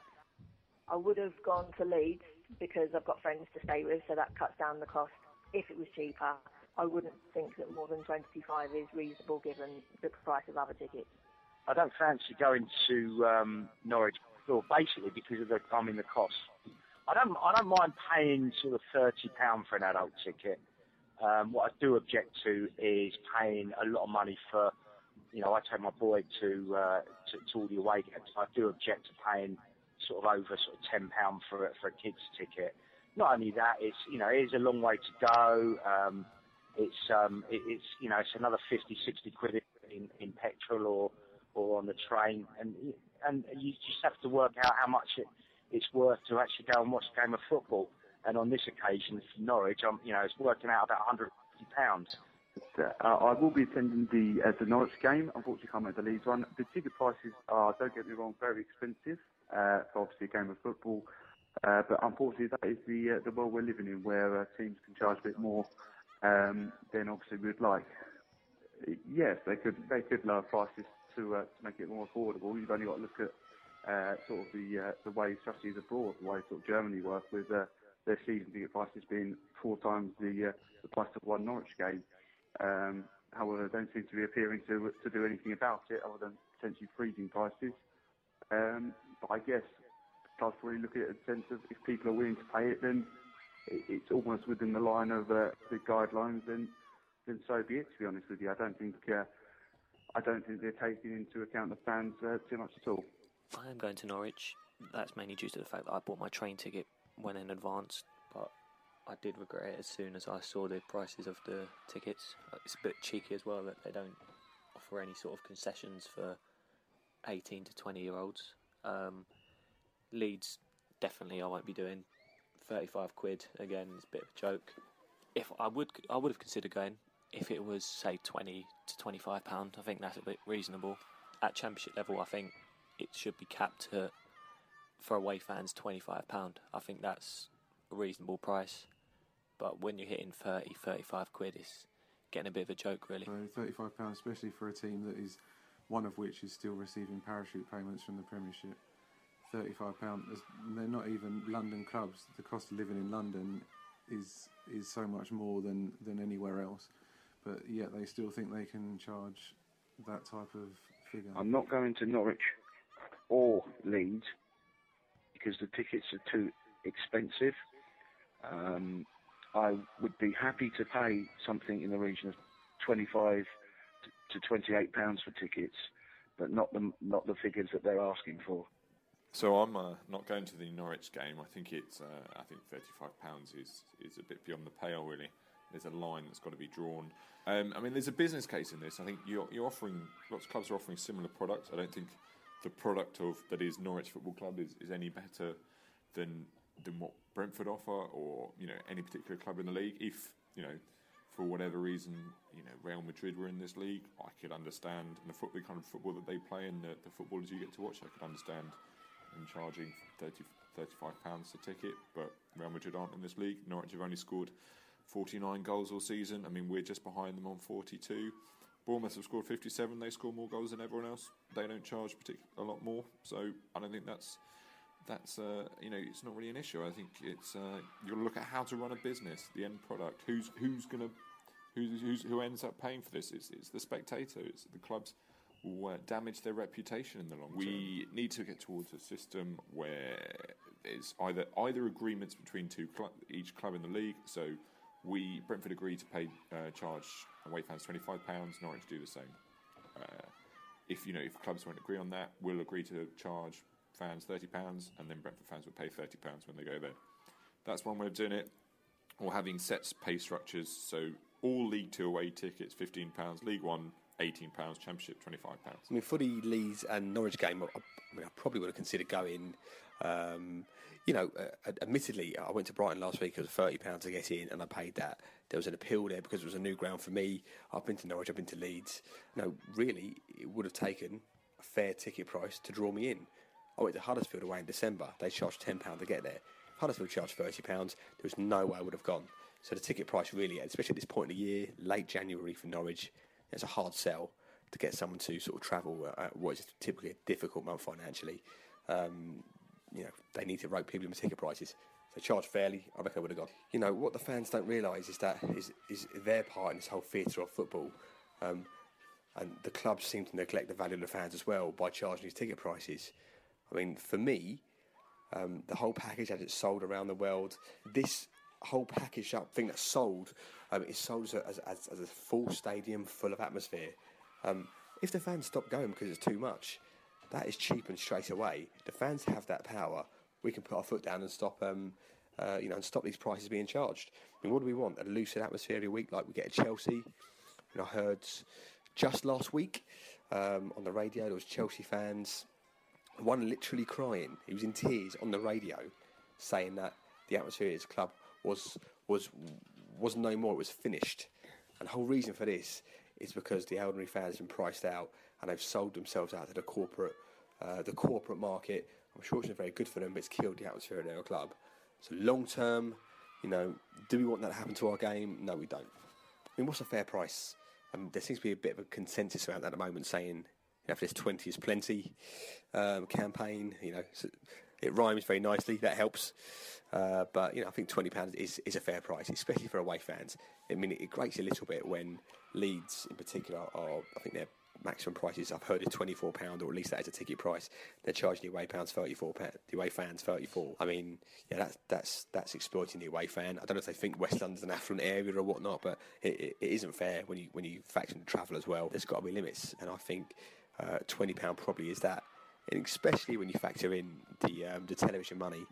S12: I would have gone to Leeds because I've got friends to stay with, so that cuts down the cost. If it was cheaper, I wouldn't think that more than 25 is reasonable given the price of other tickets.
S13: I don't fancy going to um, Norwich, well, basically because of the I mean the cost. I don't I don't mind paying sort of thirty pound for an adult ticket. Um, what I do object to is paying a lot of money for you know, I take my boy to, uh, to, to all the away games. I do object to paying sort of over sort of ten pound for a, for a kid's ticket. Not only that, it's you know it is a long way to go. Um, it's um, it, it's you know it's another 50, 60 quid in, in petrol or or on the train, and and you just have to work out how much it, it's worth to actually go and watch a game of football. And on this occasion, for Norwich, I'm, you know, it's working out about 150 pounds.
S14: Uh, I will be attending the uh, the Norwich game. Unfortunately, can't make the Leeds one. The ticket prices are, don't get me wrong, very expensive uh, for obviously a game of football. Uh, but unfortunately, that is the uh, the world we're living in, where uh, teams can charge a bit more um, than obviously we'd like. Yes, they could they could lower prices to uh, to make it more affordable. You've only got to look at uh, sort of the uh, the way strategies abroad, the way sort of Germany work with uh, their season ticket prices being four times the uh, the price of one Norwich game. Um, however, don't seem to be appearing to to do anything about it other than potentially freezing prices. Um, but I guess clubs really look at it in the sense of if people are willing to pay it, then it, it's almost within the line of uh, the guidelines. Then, then so be it. To be honest with you, I don't think uh, I don't think they're taking into account the fans uh, too much at all.
S15: I am going to Norwich. That's mainly due to the fact that I bought my train ticket when in advance, I did regret it as soon as I saw the prices of the tickets. It's a bit cheeky as well that they don't offer any sort of concessions for 18 to 20 year olds. Um, Leeds, definitely, I won't be doing. 35 quid again It's a bit of a joke. If I would, I would have considered going if it was say 20 to 25 pound. I think that's a bit reasonable. At Championship level, I think it should be capped at for away fans 25 pound. I think that's a reasonable price. But when you're hitting 30, 35 quid, it's getting a bit of a joke, really.
S16: So thirty-five pounds, especially for a team that is one of which is still receiving parachute payments from the Premiership. Thirty-five pounds. They're not even London clubs. The cost of living in London is is so much more than than anywhere else. But yet they still think they can charge that type of figure.
S13: I'm not going to Norwich or Leeds because the tickets are too expensive. Um, I would be happy to pay something in the region of 25 to 28 pounds for tickets, but not the not the figures that they're asking for.
S17: So I'm uh, not going to the Norwich game. I think it's uh, I think thirty-five pounds is is a bit beyond the pale. Really, there's a line that's got to be drawn. Um, I mean, there's a business case in this. I think you're, you're offering lots of clubs are offering similar products. I don't think the product of that is Norwich Football Club is, is any better than than what Brentford offer or you know any particular club in the league. If you know for whatever reason, you know, Real Madrid were in this league, I could understand and the, the kind of football that they play and the, the footballers you get to watch, I could understand them charging 30, 35 pounds a ticket. But Real Madrid aren't in this league. Norwich have only scored 49 goals all season. I mean, we're just behind them on 42. Bournemouth have scored 57. They score more goals than everyone else. They don't charge a lot more. So I don't think that's that's uh, you know it's not really an issue. I think it's uh, to look at how to run a business, the end product. Who's who's going to who's, who's who ends up paying for this? It's it's the spectator. It's the clubs will uh, damage their reputation in the long term. We need to get towards a system where there's either either agreements between two cl- each club in the league. So we Brentford agree to pay uh, charge away fans twenty five pounds. Norwich do the same. Uh, if you know if clubs won't agree on that, we'll agree to charge fans thirty pounds, and then Brentford fans will pay thirty pounds when they go there. That's one way of doing it. Or having set pay structures. So all League Two away tickets fifteen pounds, League One eighteen pounds, Championship twenty five pounds.
S18: I mean, for the Leeds and Norwich game, I, I mean, I probably would have considered going. Um, you know, uh, admittedly, I went to Brighton last week. It was thirty pounds to get in, and I paid that. There was an appeal there because it was a new ground for me. I've been to Norwich, I've been to Leeds. No, really, it would have taken a fair ticket price to draw me in. I went to Huddersfield away in December. They charged ten pound to get there. If Huddersfield charged thirty pounds. There was no way I would have gone. So the ticket price really, especially at this point in the year, late January for Norwich, it's a hard sell to get someone to sort of travel at what is typically a difficult month financially. Um, you know, they need to rope people in with ticket prices. They charge fairly, I reckon I would have gone. You know, what the fans don't realise is that is, is their part in this whole theatre of football. Um, and the clubs seem to neglect the value of the fans as well by charging these ticket prices. I mean, for me, um, the whole package as it's sold around the world, this whole package up thing that's sold um, is sold as a, as, as, a full stadium full of atmosphere. Um, if the fans stop going because it's too much, that is cheap and straight away. The fans have that power. We can put our foot down and stop, um, uh, you know, and stop these prices being charged. I mean, what do we want? A lucid atmosphere every week, like we get at Chelsea. And I heard just last week um, on the radio there was Chelsea fans, one literally crying. He was in tears on the radio, saying that the atmosphere at his club was was was no more. It was finished. And the whole reason for this is because the ordinary fans have been priced out and they've sold themselves out to the corporate uh, the corporate market. I'm sure it's not very good for them, but it's killed the atmosphere at their club. So long term, you know, do we want that to happen to our game? No, we don't. I mean, what's a fair price? Um, there seems to be a bit of a consensus around that at the moment, saying you this 20 is plenty um, campaign. You know, it rhymes very nicely. That helps. Uh, but you know, I think twenty pounds is, is a fair price, especially for away fans. I mean, it grates a little bit when Leeds, in particular, are I think their maximum prices I've heard is twenty four pound, or at least that is a ticket price. They're charging the away pounds thirty four, the away fans thirty four. I mean, yeah, that's that's that's exploiting the away fan. I don't know if they think West London's an affluent area or whatnot, but it, it, it isn't fair when you when you factor in travel as well. There's got to be limits, and I think uh, twenty pound probably is that, and especially when you factor in the um, the television money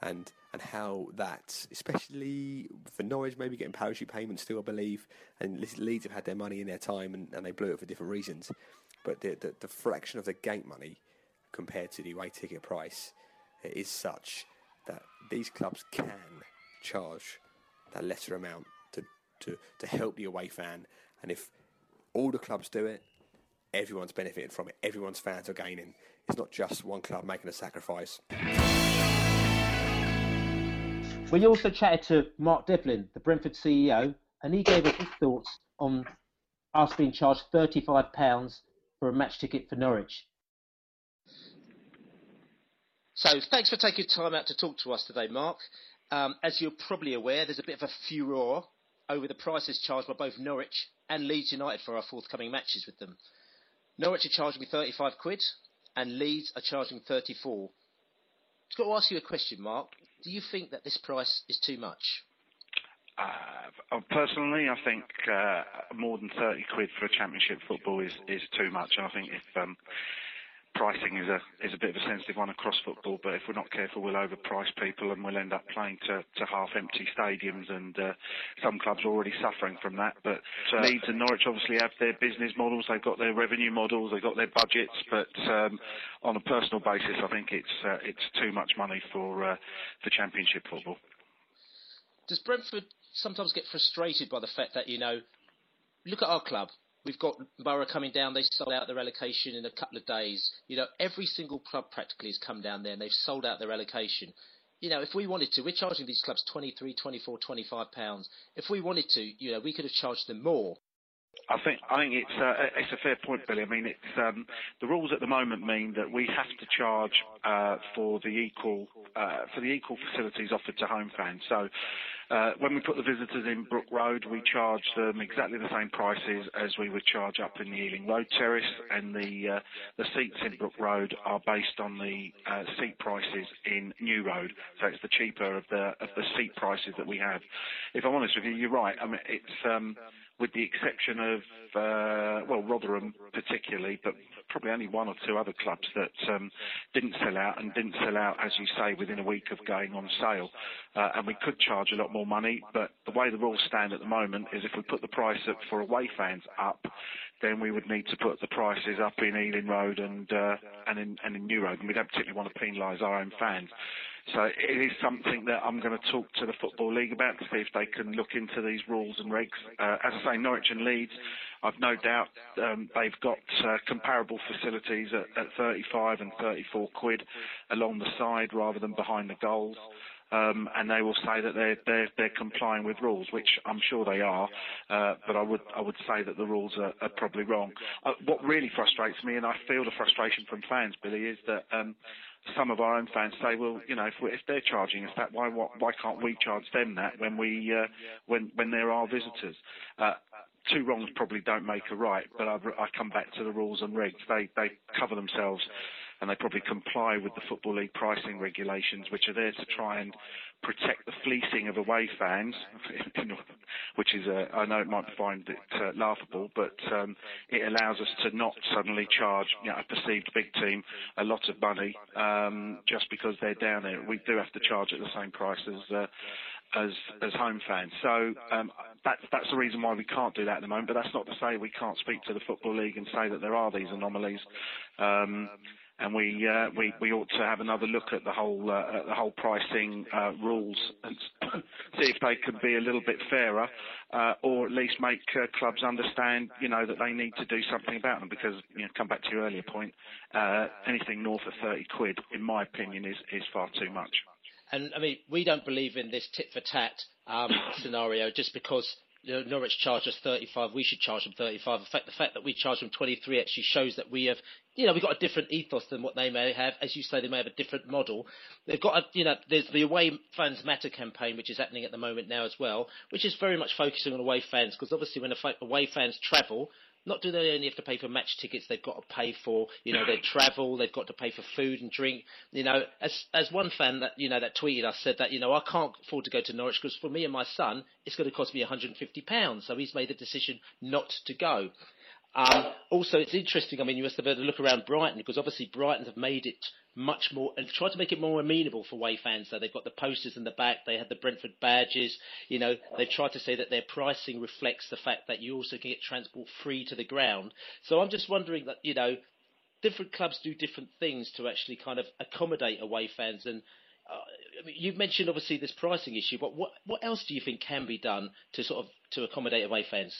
S18: and and how that, especially for Norwich, maybe getting parachute payments still, I believe, and Leeds have had their money in their time and, and they blew it for different reasons. But the, the, the fraction of the gate money compared to the away ticket price is such that these clubs can charge that lesser amount to, to, to help the away fan. And if all the clubs do it, everyone's benefiting from it. Everyone's fans are gaining. It's not just one club making a sacrifice.
S19: We also chatted to Mark Devlin, the Brentford CEO, and he gave us his thoughts on us being charged £35 for a match ticket for Norwich.
S1: So, thanks for taking time out to talk to us today, Mark. Um, as you're probably aware, there's a bit of a furore over the prices charged by both Norwich and Leeds United for our forthcoming matches with them. Norwich are charging me 35 quid, and Leeds are charging 34. I've got to ask you a question, Mark. Do you think that this price is too much?
S20: Uh, personally, I think uh, more than 30 quid for a championship football is, is too much. I think if um, pricing is a is a bit of a sensitive one across football, but if we're not careful, we'll overprice people and we'll end up playing to, to half empty stadiums. And uh, some clubs are already suffering from that. But uh, Leeds and Norwich obviously have their business models, they've got their revenue models, they've got their budgets. But um, on a personal basis, I think it's uh, it's too much money for uh, for Championship football.
S1: Does Brentford sometimes get frustrated by the fact that you know, look at our club. We've got Boro coming down. They sold out their allocation in a couple of days. You know, every single club practically has come down there and they've sold out their allocation. You know, if we wanted to, we're charging these clubs 23, 24, 25 pounds. If we wanted to, you know, we could have charged them more.
S20: I think I think it's uh, it's a fair point, Billy. I mean, it's um, the rules at the moment mean that we have to charge uh, for the equal uh, for the equal facilities offered to home fans. So uh, when we put the visitors in Brook Road, we charge them exactly the same prices as we would charge up in the Ealing Road Terrace, and the uh, the seats in Brook Road are based on the seat prices in New Road. So it's the cheaper of the of the seat prices that we have. If I'm honest with you, you're right. I mean, it's um, with the exception of uh, well Rotherham particularly, but probably only one or two other clubs that um, didn't sell out and didn't sell out, as you say, within a week of going on sale. Uh, and we could charge a lot more money, but the way the rules stand at the moment is if we put the price up for away fans up, then we would need to put the prices up in Ealing Road and uh, and in and in New Road, and we don't particularly want to penalise our own fans. So it is something that I'm going to talk to the Football League about to see if they can look into these rules and regs. Uh, as I say, Norwich and Leeds, I've no doubt um, they've got uh, comparable facilities at, at 35 and 34 quid along the side rather than behind the goals. Um, and they will say that they're, they're, they're complying with rules, which I'm sure they are. Uh, but I would I would say that the rules are, are probably wrong. Uh, what really frustrates me, and I feel the frustration from fans, Billy, is that um, some of our own fans say, well, you know, if, if they're charging us that, why why, why can't we charge them that when we uh, when when there are visitors? Uh, two wrongs probably don't make a right, but I've, I come back to the rules and regs. They they cover themselves and they probably comply with the Football League pricing regulations, which are there to try and protect the fleecing of away fans, which is, uh, I know it might find it uh, laughable, but um, it allows us to not suddenly charge you know, a perceived big team a lot of money um, just because they're down there. We do have to charge at the same price as uh, as as home fans. So um, that's that's the reason why we can't do that at the moment. But that's not to say we can't speak to the football league and say that there are these anomalies. Um, and we uh, we ought to have another look at the whole uh, pricing uh, rules and see if they could be a little bit fairer, or at least make clubs understand, you know, that they need to do something about them. Because you know, come back to your earlier point, anything north of 30 quid, in my opinion, is far too much.
S1: And I mean, we don't believe in this tit for tat um, scenario just because Norwich charged us 35, we should charge them 35. In fact, the fact that we charge them 23 actually shows that we have, you know, we've got a different ethos than what they may have. As you say, they may have a different model. They've got, a, you know, there's the Away Fans Matter campaign, which is happening at the moment now as well, which is very much focusing on away fans, because obviously when away fans travel, not do they only have to pay for match tickets, they've got to pay for, you know, their travel, they've got to pay for food and drink. You know, as as one fan that you know that tweeted us said that you know I can't afford to go to Norwich because for me and my son it's going to cost me 150 pounds, so he's made the decision not to go. Um, also, it's interesting. I mean, you must have had a look around Brighton because obviously Brighton have made it much more and tried to make it more amenable for away fans. So they've got the posters in the back, they had the Brentford badges. You know, they've tried to say that their pricing reflects the fact that you also can get transport free to the ground. So I'm just wondering that you know, different clubs do different things to actually kind of accommodate away fans and. Uh, you've mentioned obviously this pricing issue, but what what else do you think can be done to sort of to accommodate away fans?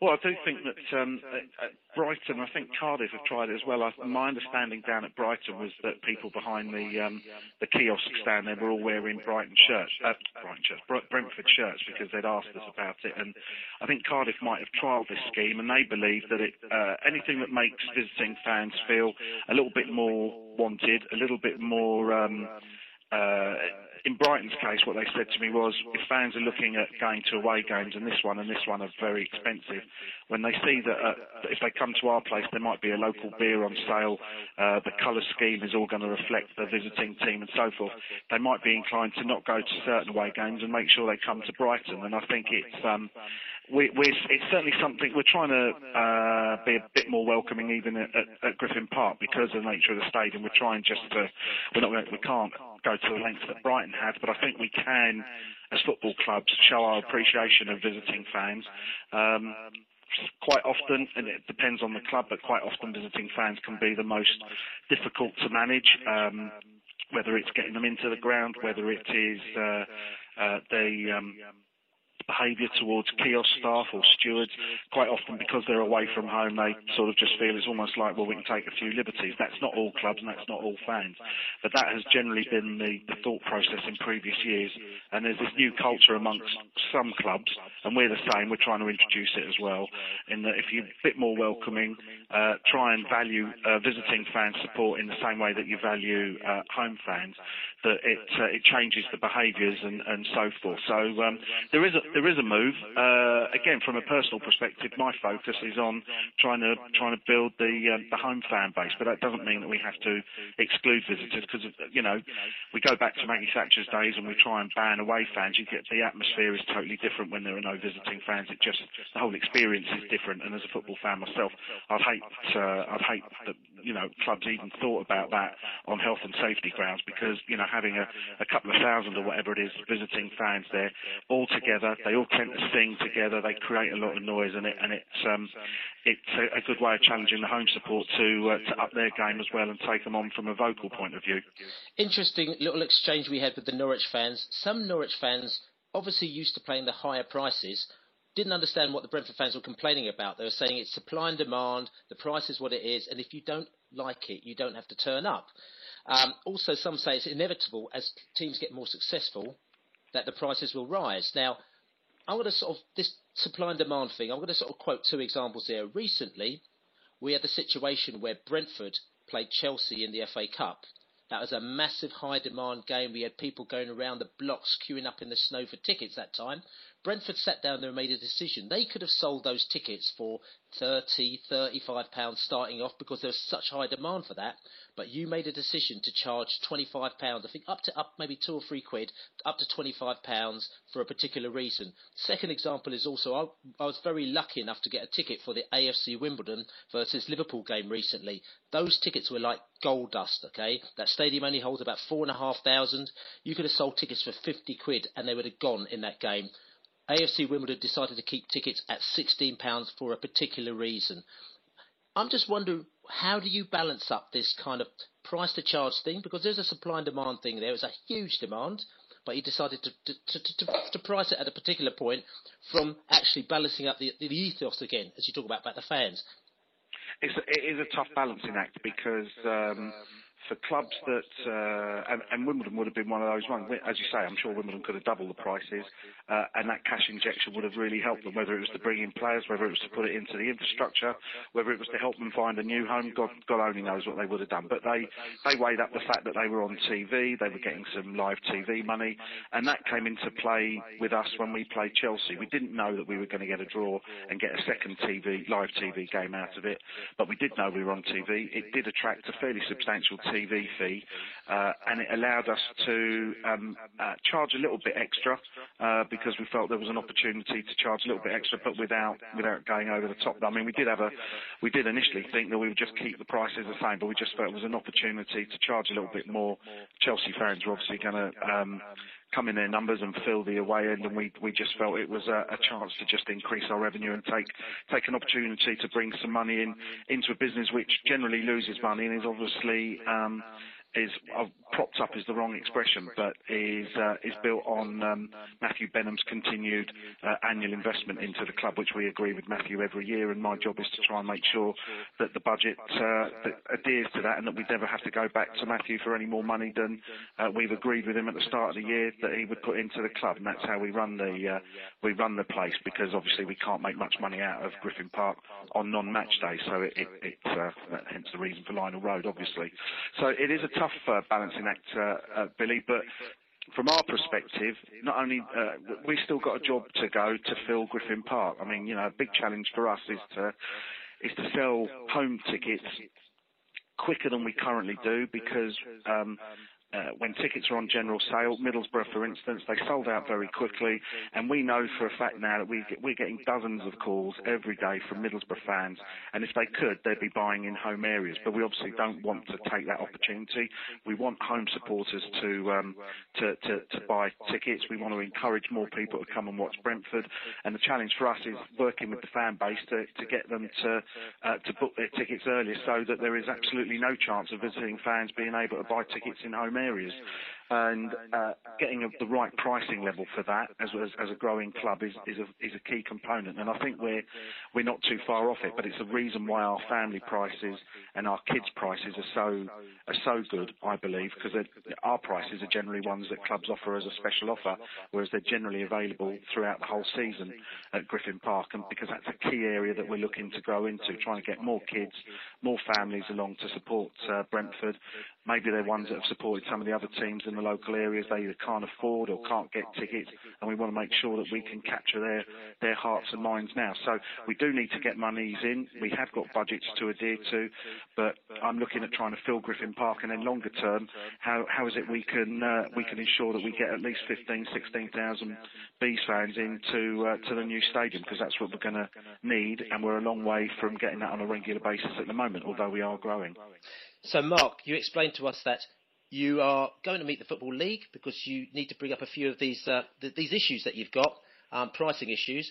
S20: Well, I do think that um, at Brighton, I think Cardiff have tried it as well. I, my understanding down at Brighton was that people behind the um, the kiosk stand there were all wearing Brighton shirts, uh, Brighton shirts, Brentford shirts because they'd asked us about it. And I think Cardiff might have trialled this scheme, and they believe that it uh, anything that makes visiting fans feel a little bit more wanted, a little bit more. Um, uh, in Brighton's case, what they said to me was, if fans are looking at going to away games, and this one and this one are very expensive, when they see that, uh, if they come to our place, there might be a local beer on sale, uh, the colour scheme is all going to reflect the visiting team and so forth, they might be inclined to not go to certain away games and make sure they come to Brighton. And I think it's um, we, it's certainly something we're trying to uh, be a bit more welcoming even at, at, at, Griffin Park because of the nature of the stadium. We're trying just to we're not we can't go to the lengths that Brighton have, but I think we can, as football clubs, show our appreciation of visiting fans. Um, quite often, and it depends on the club, but quite often visiting fans can be the most difficult to manage. Um, whether it's getting them into the ground, whether it is uh, uh, the um, behaviour towards kiosk staff or stewards. Quite often, because they're away from home, they sort of just feel it's almost like, well, we can take a few liberties. That's not all clubs and that's not all fans. But that has generally been the, the thought process in previous years. And there's this new culture amongst some clubs, and we're the same. We're trying to introduce it as well, in that if you're a bit more welcoming, uh, try and value uh, visiting fan support in the same way that you value uh, home fans, that it uh, it changes the behaviours and, and so forth. So um, there is a there is a move. Uh, again, from a personal perspective, my focus is on trying to trying to build the um, the home fan base, but that doesn't mean that we have to exclude visitors because you know we go back to Maggie Thatcher's days and we try and ban away fans. You get the atmosphere is totally different when there are no visiting fans. It just the whole experience is different. And as a football fan myself, I'd hate uh, I'd hate that you know clubs even thought about that on health and safety grounds because you know having a, a couple of thousand or whatever it is visiting fans there all together. They all tend to sing together. They create a lot of noise, and it and it's um, it's a, a good way of challenging the home support to uh, to up their game as well and take them on from a vocal point of view.
S1: Interesting little exchange we had with the Norwich fans. Some Norwich fans obviously used to playing the higher prices didn't understand what the Brentford fans were complaining about. They were saying it's supply and demand, the price is what it is, and if you don't like it, you don't have to turn up. Um, also, some say it's inevitable as teams get more successful that the prices will rise. Now, I'm going to sort of this supply and demand thing. I'm going to sort of quote two examples here. Recently, we had the situation where Brentford played Chelsea in the FA Cup. That was a massive high demand game. We had people going around the blocks queuing up in the snow for tickets that time. Brentford sat down there and made a decision. They could have sold those tickets for 30, 35 pounds starting off because there was such high demand for that. But you made a decision to charge 25 pounds. I think up to up maybe two or three quid, up to 25 pounds for a particular reason. Second example is also I, I was very lucky enough to get a ticket for the AFC Wimbledon versus Liverpool game recently. Those tickets were like gold dust. Okay, that stadium only holds about four and a half thousand. You could have sold tickets for 50 quid and they would have gone in that game. AFC Wimbledon decided to keep tickets at £16 for a particular reason. I'm just wondering, how do you balance up this kind of price to charge thing? Because there's a supply and demand thing there. It's a huge demand, but you decided to, to, to, to, price it at a particular point from actually balancing up the, the ethos again, as you talk about, about the fans.
S20: It's, it is a tough balancing act because um, for clubs that, uh, and, and, Wimbledon would have been one of those ones. As you say, I'm sure Wimbledon could have doubled the prices, uh, and that cash injection would have really helped them. Whether it was to bring in players, whether it was to put it into the infrastructure, whether it was to help them find a new home, God, God only knows what they would have done. But they, they weighed up the fact that they were on TV, they were getting some live TV money, and that came into play with us when we played Chelsea. We didn't know that we were going to get a draw and get a second TV, live TV game out of it, but we did know we were on TV. It did attract a fairly substantial fee, uh, and it allowed us to um, uh, charge a little bit extra uh, because we felt there was an opportunity to charge a little bit extra, but without without going over the top. I mean, we did have a, we did initially think that we would just keep the prices the same, but we just felt it was an opportunity to charge a little bit more. Chelsea fans were obviously going to um, come in their numbers and fill the away end, and we we just felt it was a, a, chance to just increase our revenue and take take an opportunity to bring some money in into a business which generally loses money and is obviously um, is uh, propped up is the wrong expression, but is uh, is built on um, Matthew Benham's continued uh, annual investment into the club, which we agree with Matthew every year. And my job is to try and make sure that the budget uh, that adheres to that, and that we never have to go back to Matthew for any more money than uh, we've agreed with him at the start of the year that he would put into the club. And that's how we run the uh, we run the place because obviously we can't make much money out of Griffin Park on non-match day, so it, it, it hence the reason for Lionel Road, obviously. So it is a tough uh, balancing act, uh, uh, Billy, but from our perspective, not only we still got a job to go to fill Griffin Park. I mean, you know, a big challenge for us is to is to sell home tickets quicker than we currently do because um, uh, when tickets are on general sale, Middlesbrough, for instance, they sold out very quickly, and we know for a fact now that we're getting dozens of calls every day from Middlesbrough fans, and if they could, they'd be buying in home areas. But we obviously don't want to take that opportunity. We want home supporters to um, to, to, to buy tickets. We want to encourage more people to come and watch Brentford, and the challenge for us is working with the fan base to, to get them to uh, to book their tickets earlier, so that there is absolutely no chance of visiting fans being able to buy tickets in home areas areas and uh, getting the right pricing level for that as, a growing club is, a, key component. And I think we're we're not too far off it, but it's a reason why our family prices and our kids' prices are so are so good, I believe, because our prices are generally ones that clubs offer as a special offer, whereas they're generally available throughout the whole season at Griffin Park, and because that's a key area that we're looking to grow into, trying to get more kids, more families along to support uh, Brentford. Maybe they're ones that have supported some of the other teams in the local areas they either can't afford or can't get tickets, and we want to make sure that we can capture their their hearts and minds now. So we do need to get monies in. We have got budgets to adhere to, but I'm looking at trying to fill Griffin Park, and then longer term, how how is it we can uh, we can ensure that we get at least 15, 16,000 Bees fans into uh, to the new stadium because that's what we're going to need, and we're a long way from getting that on a regular basis at the moment, although we are growing.
S21: So, Mark, you explained to us that you are going to meet the Football League because you need to bring up a few of these uh, th- these issues that you've got, um, pricing issues.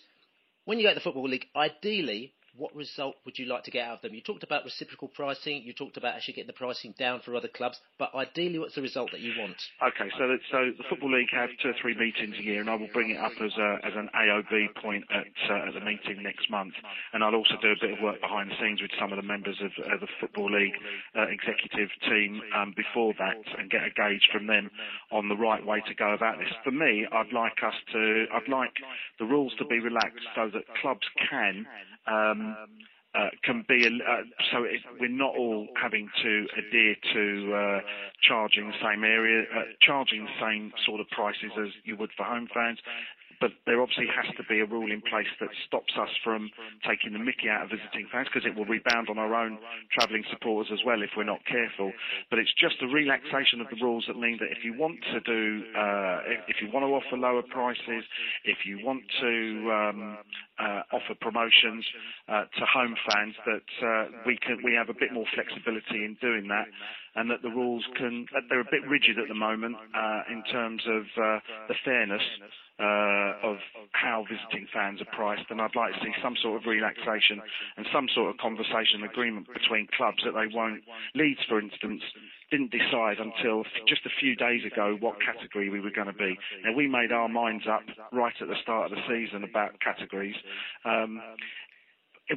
S21: When you go to the Football League, ideally, what result would you like to get out of them? You talked about reciprocal pricing. You talked about actually getting the pricing down for other clubs. But ideally, what's the result that you want?
S20: Okay, so that, so the football league have two or three meetings a year, and I will bring it up as a, as an AOB point at, uh, at the meeting next month. And I'll also do a bit of work behind the scenes with some of the members of, of the football league uh, executive team um, before that, and get a gauge from them on the right way to go about this. For me, I'd like us to, I'd like the rules to be relaxed so that clubs can uh, can be uh, so we're not all having to adhere to uh, charging the same area, uh, charging the same sort of prices as you would for home fans there obviously has to be a rule in place that stops us from taking the mickey out of visiting fans because it will rebound on our own travelling supporters as well if we're not careful. But it's just a relaxation of the rules that mean that if you want to do, uh, if, you want to offer lower prices, if you want to um, uh, offer promotions uh, to home fans, that we have a bit more flexibility in doing that and that the rules can they're a bit rigid at the moment uh, in terms of uh, the fairness uh, of how visiting fans are priced, and I'd like to see some sort of relaxation and some sort of conversation agreement between clubs that they won't. Leeds, for instance, didn't decide until just a few days ago what category we were going to be. Now we made our minds up right at the start of the season about categories. Um,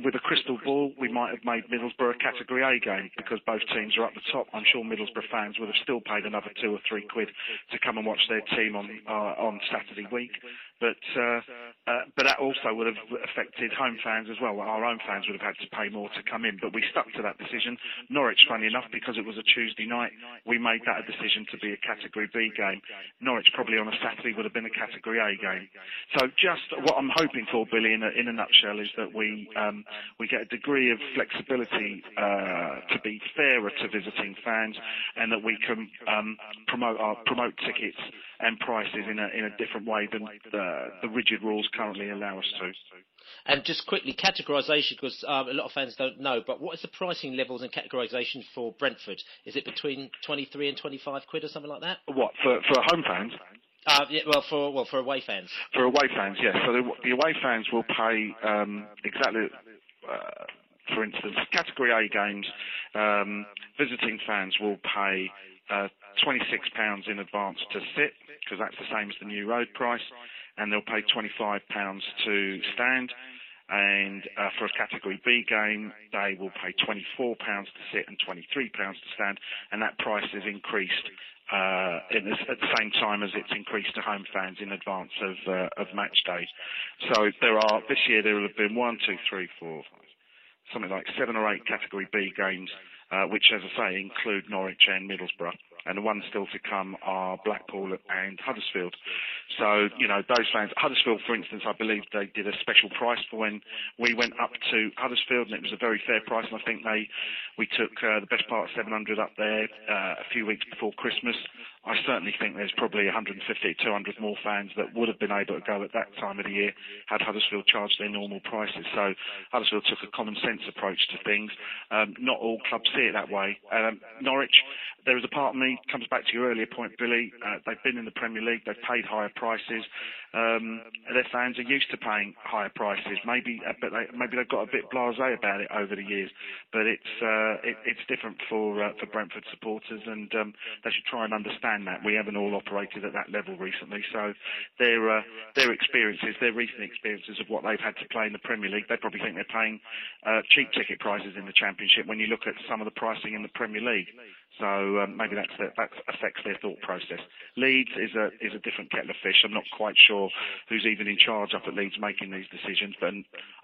S20: with a crystal ball, we might have made Middlesbrough a Category A game because both teams are up the top. I'm sure Middlesbrough fans would have still paid another two or three quid to come and watch their team on uh, on Saturday week. But uh, uh, but that also would have affected home fans as well. Our own fans would have had to pay more to come in. But we stuck to that decision. Norwich, funny enough, because it was a Tuesday night, we made that a decision to be a Category B game. Norwich probably on a Saturday would have been a Category A game. So just what I'm hoping for, Billy, in a, in a nutshell, is that we um, we get a degree of flexibility uh, to be fairer to visiting fans, and that we can um, promote our promote tickets and prices in a in a different way than the, the rigid rules currently allow us to.
S21: And just quickly, categorisation, because um, a lot of fans don't know, but what is the pricing levels and categorisation for Brentford? Is it between 23 and 25 quid or something like that?
S20: What for for home fans?
S21: Uh, yeah, well, for well for away fans.
S20: For away fans, yes. So the, the away fans will pay um, exactly. Uh, for instance, category A games, um, visiting fans will pay uh, £26 in advance to sit, because that's the same as the new road price, and they'll pay £25 to stand. And uh, for a Category B game, they will pay £24 to sit and £23 to stand, and that price is increased uh, at the same time as it's increased to home fans in advance of of match day. So there are this year there will have been one, two, three, four, five, something like seven or eight Category B games, Uh, which, as I say, include Norwich and Middlesbrough and the ones still to come are Blackpool and Huddersfield. So, you know, those fans, Huddersfield, for instance, I believe they did a special price for when we went up to Huddersfield, and it was a very fair price. And I think they, we took uh, the best part of 700 up there uh, a few weeks before Christmas. I certainly think there's probably 150, 200 more fans that would have been able to go at that time of the year had Huddersfield charged their normal prices. So Huddersfield took a common sense approach to things. Um, not all clubs see it that way. Um, Norwich, there is a part of me comes back to your earlier point, Billy. Uh, they've been in the Premier League. They've paid higher prices. Um, their fans are used to paying higher prices. Maybe, uh, but they, maybe they've got a bit blasé about it over the years. But it's uh, it, it's different for uh, for Brentford supporters, and um, they should try and understand that. We haven't all operated at that level recently, so their uh, their experiences, their recent experiences of what they've had to play in the Premier League, they probably think they're paying uh, cheap ticket prices in the Championship. When you look at some of the pricing in the Premier League. So um, maybe that's that affects their thought process. Leeds is a is a different kettle of fish. I'm not quite sure who's even in charge up at Leeds making these decisions, but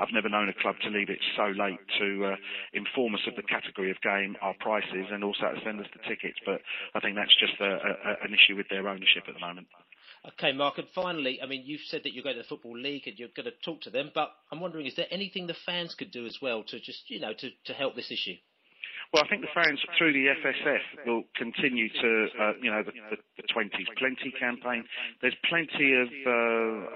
S20: I've never known a club to leave it so late to uh, inform us of the category of game, our prices, and also to send us the tickets. But I think that's just a, a, an issue with their ownership at the moment.
S21: Okay, Mark, and finally, I mean, you've said that you're going to the Football League and you're going to talk to them, but I'm wondering, is there anything the fans could do as well to just, you know, to, to help this issue?
S20: Well, I think the fans through the FSF will continue to, uh, you know, the, the, the 20s Plenty campaign. There's plenty of. Uh,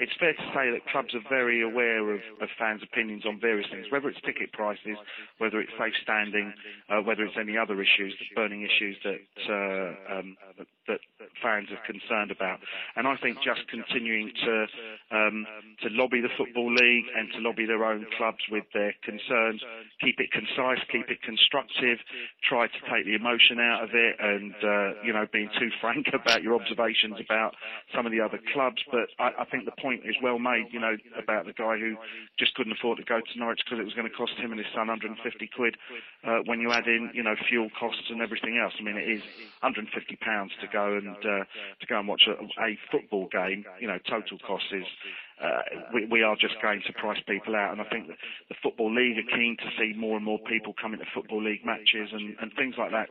S20: it's fair to say that clubs are very aware of, of fans' opinions on various things, whether it's ticket prices, whether it's safe standing, uh, whether it's any other issues, burning issues that, uh, um, that, that fans are concerned about. And I think just continuing to um, to lobby the football league and to lobby their own clubs with their concerns, keep it concise, keep it constructive, try to take the emotion out of it, and uh, you know being too frank about your observations about some of the other clubs. But I, I think the point is well made, you know, about the guy who just couldn't afford to go to Norwich because it was going to cost him and his son 150 quid. Uh, when you add in, you know, fuel costs and everything else, I mean, it is 150 pounds to go and uh, to go and watch a, a football game. You know, total cost is uh, we, we, are just going to price people out. And I think the Football League are keen to see more and more people coming to Football League matches and, and things like that.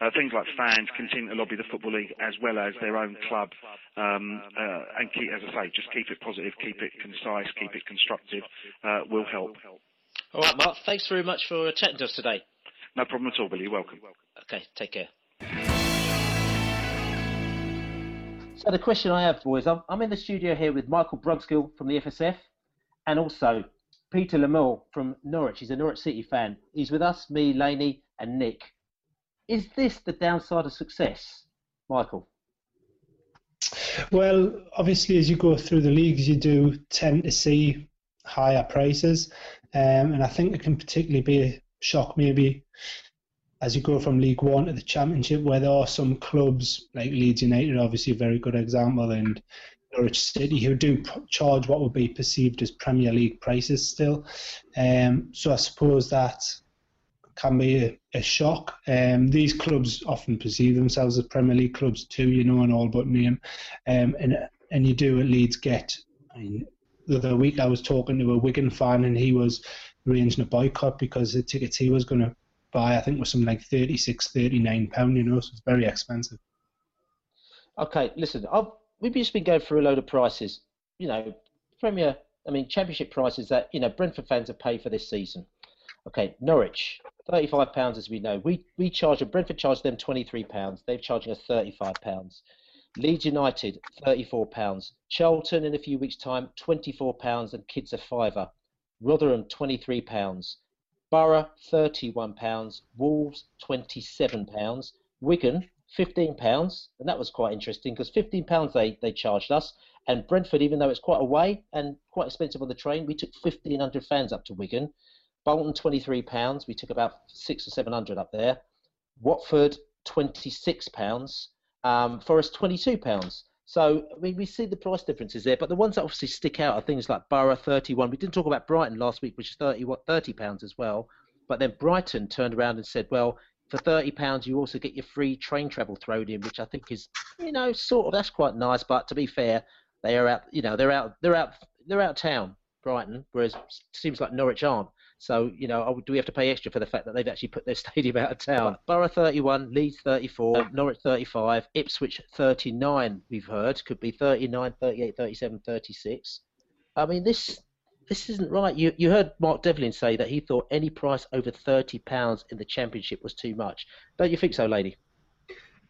S20: Uh, things like fans continue to lobby the Football League as well as their own club. Um, uh, and keep, as I say, just keep it positive, keep it concise, keep it constructive uh, will help.
S21: All right, Mark, thanks very much for chatting to us today.
S20: No problem at all, Billy. You're welcome.
S21: Okay, take care.
S1: So the question I have, boys, I'm, I'm in the studio here with Michael Brunskill from the FSF, and also Peter Le Moel from Norwich. He's a Norwich City fan. He's with us, me, Laney, and Nick. Is this the downside of success, Michael?
S22: Well, obviously, as you go through the leagues, you do tend to see higher prices, um, and I think it can particularly be a shock maybe as you go from League One to the Championship, where there are some clubs like Leeds United, obviously a very good example, and Norwich City, who do charge what would be perceived as Premier League prices still. Um, so I suppose that can be a, a shock. Um, these clubs often perceive themselves as Premier League clubs too, you know, and all but name. Um, and and you do at Leeds get. I mean, the other week I was talking to a Wigan fan and he was arranging a boycott because the tickets he was going to buy, I think, was something like 36, 39 pound. You know, so it's very expensive.
S1: Okay, listen, I've we've just been going through a load of prices. You know, Premier, I mean, Championship prices that you know Brentford fans have paid for this season. Okay, Norwich, thirty-five pounds as we know. We we charge. Brentford charged them twenty-three pounds. They're charging us thirty-five pounds. Leeds United, thirty-four pounds. Charlton in a few weeks' time, twenty-four pounds, and kids a fiver. Rotherham, twenty-three pounds. Boro, thirty-one pounds. Wolves, twenty-seven pounds. Wigan, fifteen pounds, and that was quite interesting because fifteen pounds they they charged us, and Brentford, even though it's quite away and quite expensive on the train, we took fifteen hundred fans up to Wigan. Bolton twenty three pounds, we took about six or seven hundred up there. Watford twenty six pounds, um, Forest twenty two pounds. So I mean, we see the price differences there, but the ones that obviously stick out are things like Boro 31. We didn't talk about Brighton last week, which is 30 what 30 pounds as well. But then Brighton turned around and said, well, for thirty pounds, you also get your free train travel thrown in, which I think is, you know, sort of that's quite nice. But to be fair, they are out, you know, they're out, they're out, they're out town, Brighton, whereas seems like Norwich aren't. So you know, oh, do we have to pay extra for the fact that they've actually put their stadium out of town? Boro 31, Leeds 34, Norwich 35, Ipswich 39. We've heard could be 39, 38, 37, 36. I mean, this this isn't right. You you heard Mark Devlin say that he thought any price over thirty pounds in the championship was too much. Don't you think so, Laney?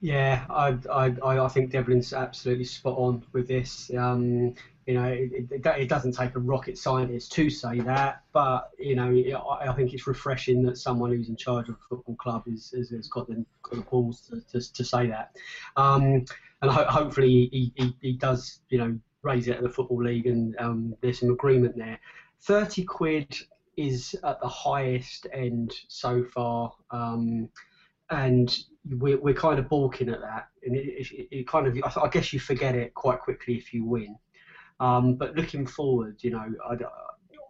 S2: Yeah, I I I think Devlin's absolutely spot on with this. Um, you know, it, it, it, doesn't take a rocket scientist to say that, but you know, I, I think it's refreshing that someone who's in charge of a football club is, is has got the, got the balls to, to, to say that. Um, and ho- hopefully he, he, he does, you know, raise it at the football league, and um, there's some agreement there. Thirty quid is at the highest end so far, um, and we're, we're kind of balking at that. And it, it, it kind of, I guess you forget it quite quickly if you win. Um, but looking forward, you know,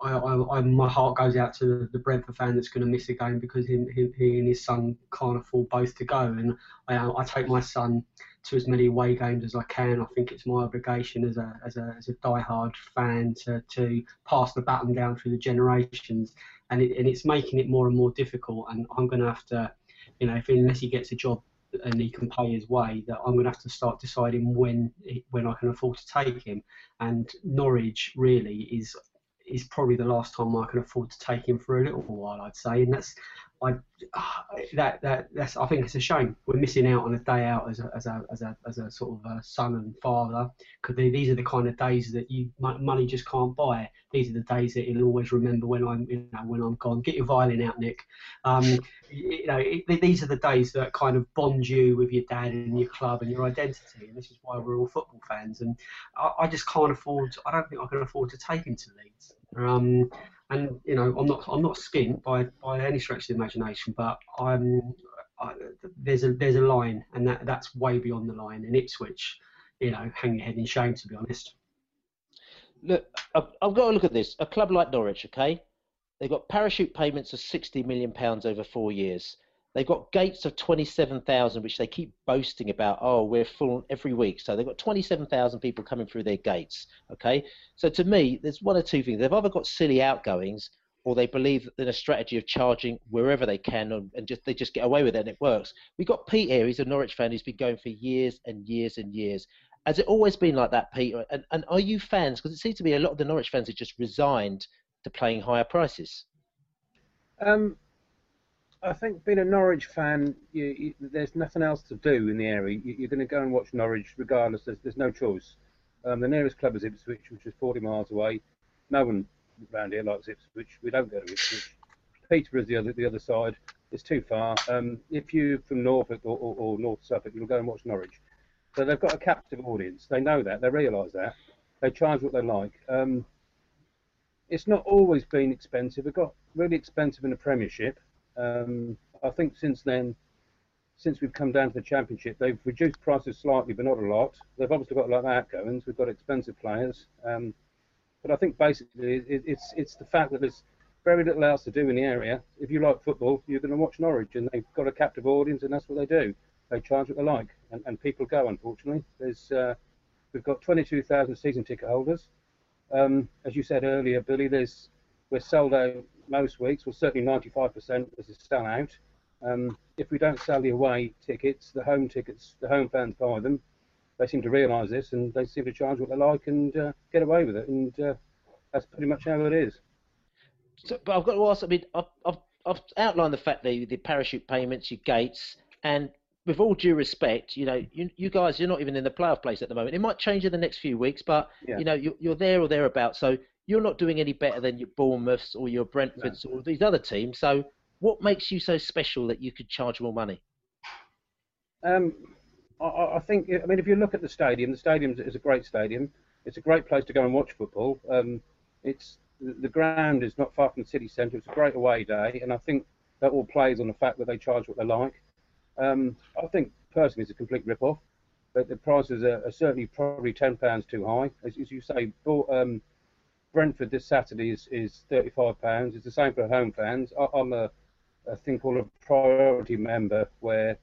S2: I, I, I, my heart goes out to the, the Brentford fan that's going to miss a game because him, him, he and his son can't afford both to go. And I, I take my son to as many away games as I can. I think it's my obligation as a as a as a diehard fan to to pass the baton down through the generations, and it, and it's making it more and more difficult. And I'm going to have to, you know, if unless he gets a job and he can pay his way, that I'm going to have to start deciding when when I can afford to take him. And Norwich really is is probably the last time I can afford to take him for a little while, I'd say, and that's I that that that's I think it's a shame we're missing out on a day out as a as a as a, as a sort of a son and father because these are the kind of days that you money just can't buy. These are the days that he'll always remember when I'm you know when I'm gone. Get your violin out, Nick. Um, you know it, these are the days that kind of bond you with your dad and your club and your identity, and this is why we're all football fans. And I, I just can't afford. I don't think I can afford to take him to Leeds. Um, and you know, I'm not I'm not skint by by any stretch of the imagination, but I'm I, there's a there's a line, and that that's way beyond the line. In Ipswich, you know, hang your head in shame, to be honest.
S1: Look, I've, got to look at this. A club like Norwich, okay, they've got parachute payments of 60 million pounds over four years. They've got gates of 27,000, which they keep boasting about. Oh, we're full every week. So they've got 27,000 people coming through their gates. Okay. So to me, there's one or two things. They've either got silly outgoings or they believe in a strategy of charging wherever they can and just they just get away with it and it works. We've got Pete here. He's a Norwich fan He's been going for years and years and years. Has it always been like that, Peter? And, and are you fans? Because it seems to be a lot of the Norwich fans are just resigned to playing higher prices.
S23: Um, I think being a Norwich fan, you, you, there's nothing else to do in the area. You, are going to go and watch Norwich regardless. There's, there's no choice. Um, the nearest club is Ipswich, which is 40 miles away. No one around here likes Ipswich. We don't go to Ipswich. Peterborough's the other the other side. It's too far. Um, if you're from Norfolk or, or, or, North Suffolk, you'll go and watch Norwich. So they've got a captive audience. They know that. They realise that. They charge what they like. Um, it's not always been expensive. It got really expensive in the Premiership. Um, I think since then, since we've come down to the championship, they've reduced prices slightly, but not a lot. They've obviously got a lot of outgoings. We've got expensive players, um, but I think basically it, it's it's the fact that there's very little else to do in the area. If you like football, you're going to watch Norwich, and they've got a captive audience, and that's what they do. They charge what they like, and, and people go. Unfortunately, there's uh, we've got 22,000 season ticket holders. Um, as you said earlier, Billy, there's we're sold out most weeks. Well, certainly 95% is a sell out. Um, if we don't sell the away tickets, the home tickets, the home fans buy them. They seem to realise this, and they seem to charge what they like and uh, get away with it. And uh, that's pretty much how it is.
S1: So, but I've got to ask. I mean, I've, I've, I've outlined the fact that the parachute payments, your gates, and with all due respect, you know, you, you guys, you're not even in the playoff place at the moment. It might change in the next few weeks, but
S23: Yeah.
S1: you know, you're, you're there or thereabouts. So you're not doing any better than your Bournemouths or your Brentfords or these other teams. So what makes you so special that you could charge more money?
S23: Um, I- I, think, I mean, if you look at the stadium, the stadium is a great stadium. It's a great place to go and watch football. Um, it's the ground is not far from the city centre. It's a great away day, and I think that all plays on the fact that they charge what they like. Um, I think personally it's a complete rip-off. But the prices are, are certainly probably ten pounds too high. As, as you say, Bo- um, Brentford this Saturday is, is thirty-five pounds. It's the same for home fans. I, I'm a, a thing called a priority member, where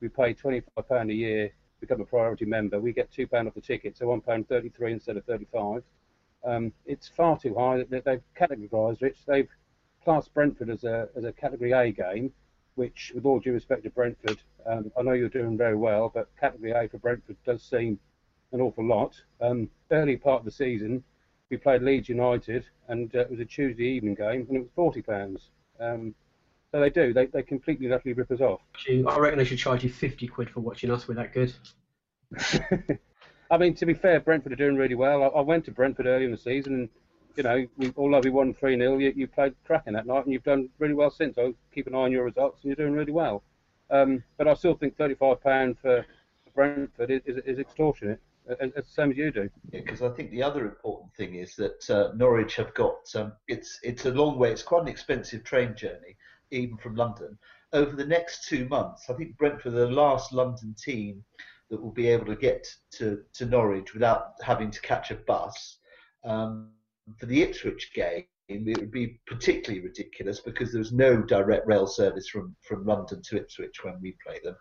S23: we pay twenty-five pound a year, become a priority member. We get two pound off the ticket, so one pound thirty-three instead of thirty-five. Um, it's far too high. They- They've categorised it. They've classed Brentford as a as a Category A game, which, with all due respect to Brentford, um, I know you're doing very well, but Category A for Brentford does seem an awful lot. Um, early part of the season, we played Leeds United, and uh, it was a Tuesday evening game, and it was forty pounds. Um, so they do. They they completely utterly rip us off.
S2: I reckon they should charge you 50 quid for watching us. We're that good.
S23: I mean, to be fair, Brentford are doing really well. I, I went to Brentford early in the season, and you know, we, although we won three 0 you, you played cracking that night, and you've done really well since. So keep an eye on your results, and you're doing really well. Um, but I still think thirty-five pound for Brentford is, is, is extortionate, the same as you do.
S3: because I think the other important thing is that uh, Norwich have got um, it's it's a long way. It's quite an expensive train journey, even from London. Over the next two months, I think Brentford are the last London team that will be able to get to, to Norwich without having to catch a bus. Um, for the Ipswich game, it would be particularly ridiculous because there's no direct rail service from, from London to Ipswich when we play them.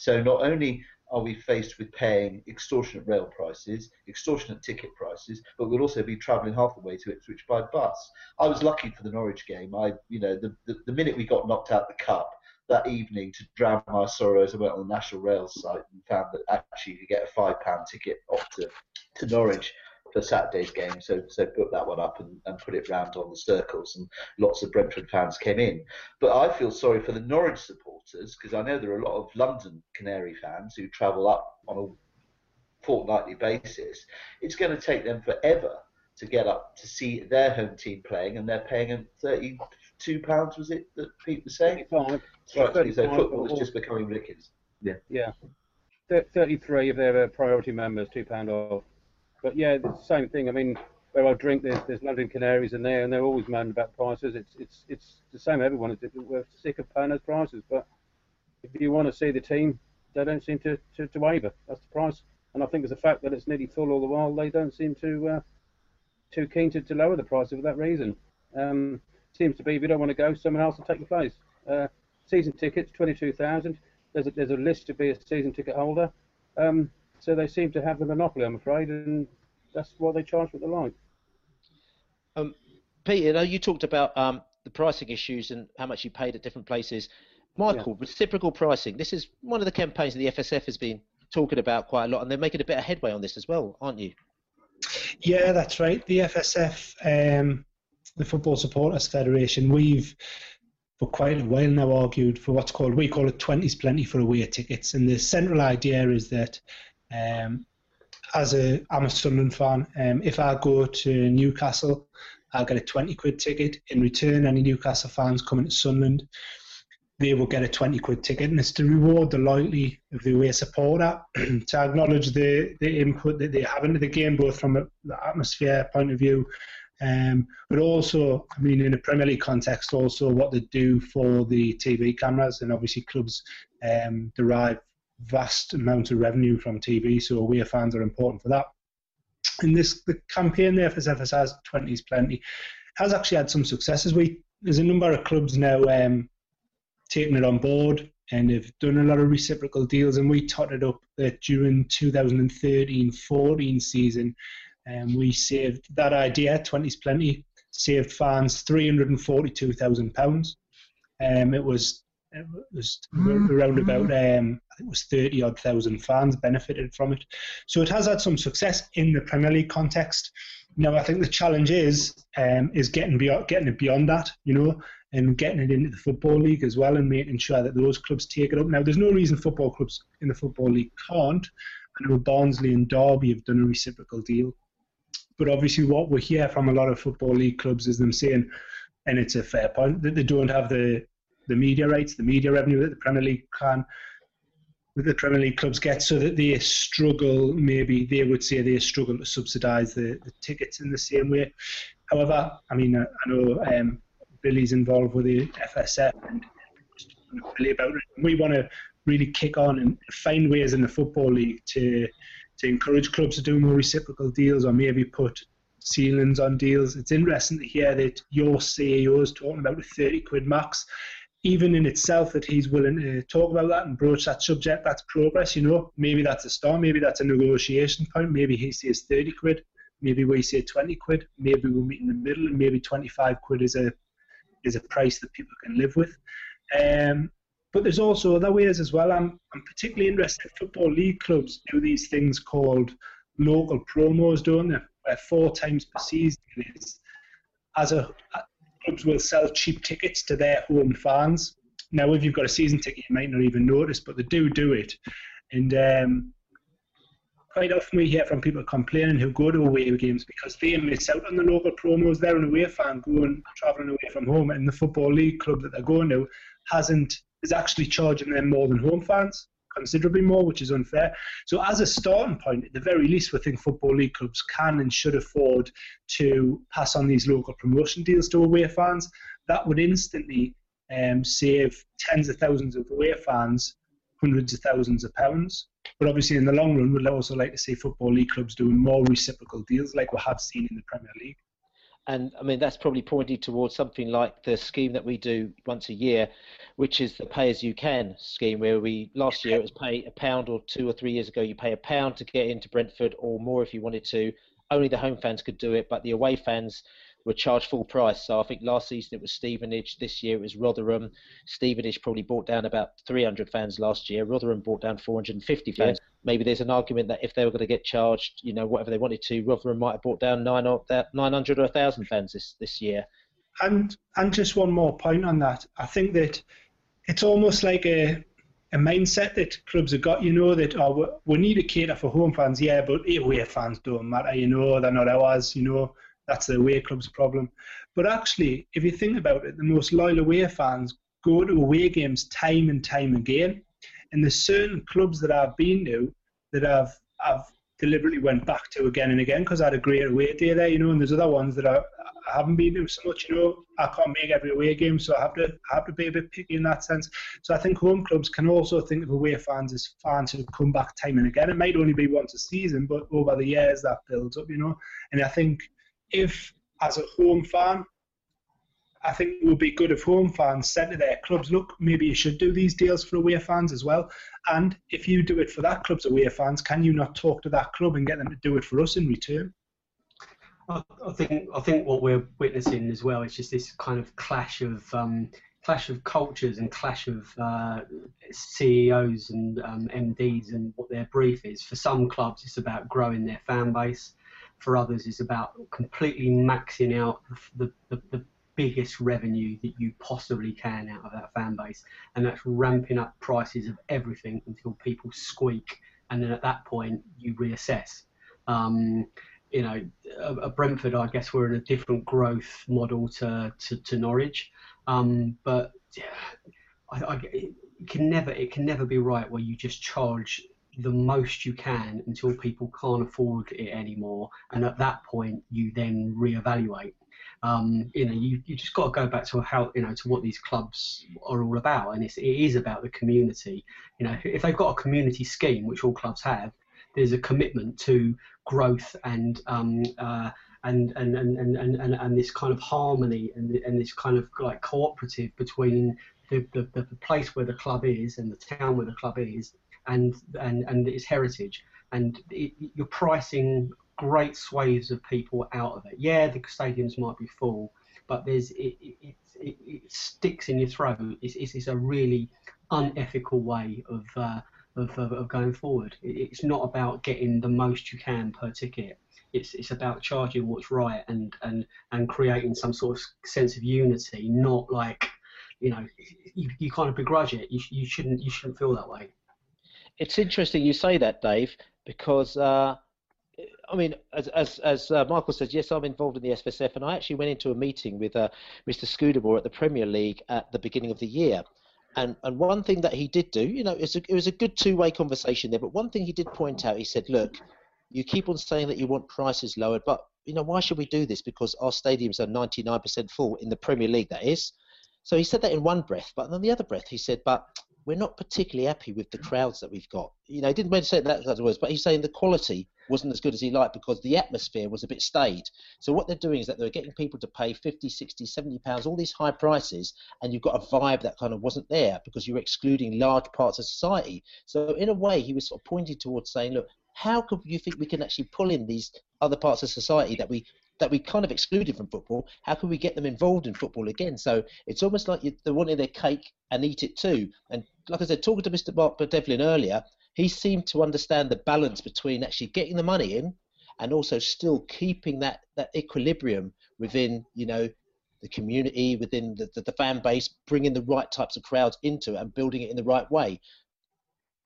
S3: So not only are we faced with paying extortionate rail prices, extortionate ticket prices, but we'll also be travelling half the way to Ipswich by bus. I was lucky for the Norwich game. I, you know, the, the, the minute we got knocked out the cup that evening to drown my sorrows, I went on the National Rail site and found that actually you could get a five pound ticket off to, to Norwich for Saturday's game. So so put that one up and, and put it round on the circles, and lots of Brentford fans came in. But I feel sorry for the Norwich supporters because I know there are a lot of London Canary fans who travel up on a fortnightly basis. It's going to take them forever to get up to see their home team playing, and they're paying them thirty-two pounds. Was it that Pete was saying?
S23: Thirty-five.
S3: Right, so football is just becoming ridiculous. Yeah.
S23: Yeah. 33 if they're uh, priority members, £2 off. But yeah, the same thing. I mean, where I drink, there's, there's London Canaries in there, and they're always moaning about prices. It's it's it's the same. Everyone is. We're sick of paying those prices. But if you want to see the team, they don't seem to, to, to waver. That's the price. And I think it's the fact that it's nearly full all the while, they don't seem to uh, too keen to, to lower the price for that reason. Um, seems to be if you don't want to go, someone else will take your place. Uh, season tickets, 22,000. There's a, there's a list to be a season ticket holder. Um, so they seem to have the monopoly, I'm afraid, and that's why they charge what they like.
S1: Um, Peter, now you talked about um, the pricing issues and how much you paid at different places. Michael, reciprocal pricing. This is one of the campaigns that the FSF has been talking about quite a lot, and they're making a bit of headway on this as well, aren't you?
S22: Yeah, that's right. The FSF, um, the Football Supporters Federation, we've for quite a while now argued for what's called, we call it 20s plenty for away tickets. And the central idea is that um, as a, I'm a Sunderland fan, um, if I go to Newcastle, I'll get a 20 quid ticket. In return, any Newcastle fans coming to Sunderland, they will get a 20 quid ticket. And it's to reward the loyalty of the away supporter, to acknowledge the, the input that they have into the game, both from a, the atmosphere point of view, Um, but also, I mean, in a Premier League context, also what they do for the TV cameras, and obviously clubs um, derive vast amounts of revenue from TV, so away fans are important for that. And this the campaign, the FSF has 20s plenty, has actually had some successes. We there's a number of clubs now um, taking it on board and they've done a lot of reciprocal deals. And we totted up that during 2013-14 season, um, we saved that idea, 20's plenty, saved fans £342,000. Um, it was it was around about um, I think it was thirty odd thousand fans benefited from it. So it has had some success in the Premier League context. Now I think the challenge is um, is getting beyond getting it beyond that, you know, and getting it into the football league as well, and making sure that those clubs take it up. Now there's no reason football clubs in the football league can't. I know Barnsley and Derby have done a reciprocal deal but obviously, what we hear from a lot of football league clubs is them saying, and it's a fair point, that they don't have the, the media rights, the media revenue that the Premier League can, the Premier League clubs get, so that they struggle. Maybe they would say they struggle to subsidise the, the tickets in the same way. However, I mean, I, I know um, Billy's involved with the FSF and really about it. We want to really kick on and find ways in the football league to to encourage clubs to do more reciprocal deals or maybe put ceilings on deals. It's interesting to hear that your CEO is talking about a 30 quid max. Even in itself, that he's willing to talk about that and broach that subject, that's progress, you know. Maybe that's a start, maybe that's a negotiation point. Maybe he says 30 quid, maybe we say 20 quid, maybe we'll meet in the middle, and maybe 25 quid is a is a price that people can live with. Um, but there's also other ways as well. I'm, I'm particularly interested in football league clubs do these things called local promos, don't they? Where four times per season is as a clubs will sell cheap tickets to their home fans. Now, if you've got a season ticket, you might not even notice, but they do do it. And um, quite often we hear from people complaining who go to away games because they miss out on the local promos. They're an away fan going travelling away from home, and the football league club that they're going to hasn't is actually charging them more than home fans, considerably more, which is unfair. So, as a starting point, at the very least, we think football league clubs can and should afford to pass on these local promotion deals to away fans. That would instantly um, save tens of thousands of away fans hundreds of thousands of pounds. But obviously, in the long run, we'd also like to see football league clubs doing more reciprocal deals like we have seen in the Premier League.
S1: And I mean, that's probably pointing towards something like the scheme that we do once a year, which is the pay as you can scheme, where we last year it was pay a pound, or two or three years ago, you pay a pound to get into Brentford, or more if you wanted to. Only the home fans could do it, but the away fans were charged full price. So I think last season it was Stevenage, this year it was Rotherham. Stevenage probably brought down about 300 fans last year. Rotherham brought down 450 fans. Yeah. Maybe there's an argument that if they were going to get charged, you know, whatever they wanted to, Rotherham might have brought down nine or 900 or 1,000 fans this, this year.
S22: And and just one more point on that. I think that it's almost like a a mindset that clubs have got, you know, that oh, we need to cater for home fans, yeah, but away fans don't matter, you know, they're not ours, you know. That's the away club's problem. But actually, if you think about it, the most loyal away fans go to away games time and time again. And there's certain clubs that I've been to that I've, I've deliberately went back to again and again because I had a great away day there, you know, and there's other ones that I, I haven't been to so much, you know. I can't make every away game, so I have to I have to be a bit picky in that sense. So I think home clubs can also think of away fans as fans who come back time and again. It might only be once a season, but over the years that builds up, you know. And I think if, as a home fan, I think it would be good if home fans said to their clubs, look, maybe you should do these deals for away fans as well. And if you do it for that club's away fans, can you not talk to that club and get them to do it for us in return?
S2: I, think I think what we're witnessing as well is just this kind of clash of um, clash of cultures and clash of uh, CEOs and um, MDs and what their brief is. For some clubs, it's about growing their fan base for others is about completely maxing out the, the, the biggest revenue that you possibly can out of that fan base, and that's ramping up prices of everything until people squeak, and then at that point you reassess. Um, you know, at Brentford, I guess we're in a different growth model to to, to Norwich, um, but I, I, it can never it can never be right where you just charge the most you can until people can't afford it anymore, and at that point you then reevaluate. Um, you know, you, you just got to go back to how you know to what these clubs are all about, and it's, it is about the community. You know, if they've got a community scheme, which all clubs have, there's a commitment to growth and um, uh, and, and, and, and, and, and this kind of harmony and, and this kind of like cooperative between the, the, the place where the club is and the town where the club is and and, and its heritage and it, you're pricing great swathes of people out of it. Yeah, the stadiums might be full, but there's it, it, it, it sticks in your throat. It's, it's, it's, a really unethical way of, uh, of, of, of, going forward. it's not about getting the most you can per ticket. It's, it's about charging what's right and, and, and creating some sort of sense of unity, not like, you know, you, you kind of begrudge it. You, you, shouldn't, you shouldn't feel that way.
S1: It's interesting you say that, Dave, because uh, I mean, as as, as uh, Michael says, yes, I'm involved in the SFSF, and I actually went into a meeting with uh, Mr. Scudamore at the Premier League at the beginning of the year. And and one thing that he did do, you know, it was a, it was a good two-way conversation there. But one thing he did point out, he said, look, you keep on saying that you want prices lowered, but you know, why should we do this? Because our stadiums are 99% full in the Premier League, that is. So he said that in one breath, but in the other breath, he said, but we're not particularly happy with the crowds that we've got. You know, he didn't mean to say that as words, but he's saying the quality wasn't as good as he liked because the atmosphere was a bit staid. So what they're doing is that they're getting people to pay 50, 60, 70 pounds, all these high prices, and you've got a vibe that kind of wasn't there because you're excluding large parts of society. So in a way, he was sort of pointing towards saying, look, how could you think we can actually pull in these other parts of society that we that we kind of excluded from football, how can we get them involved in football again? So it's almost like they're wanting their cake and eat it too. And like I said, talking to Mr. Mark Devlin earlier, he seemed to understand the balance between actually getting the money in and also still keeping that, that equilibrium within, you know, the community, within the, the, the fan base, bringing the right types of crowds into it and building it in the right way.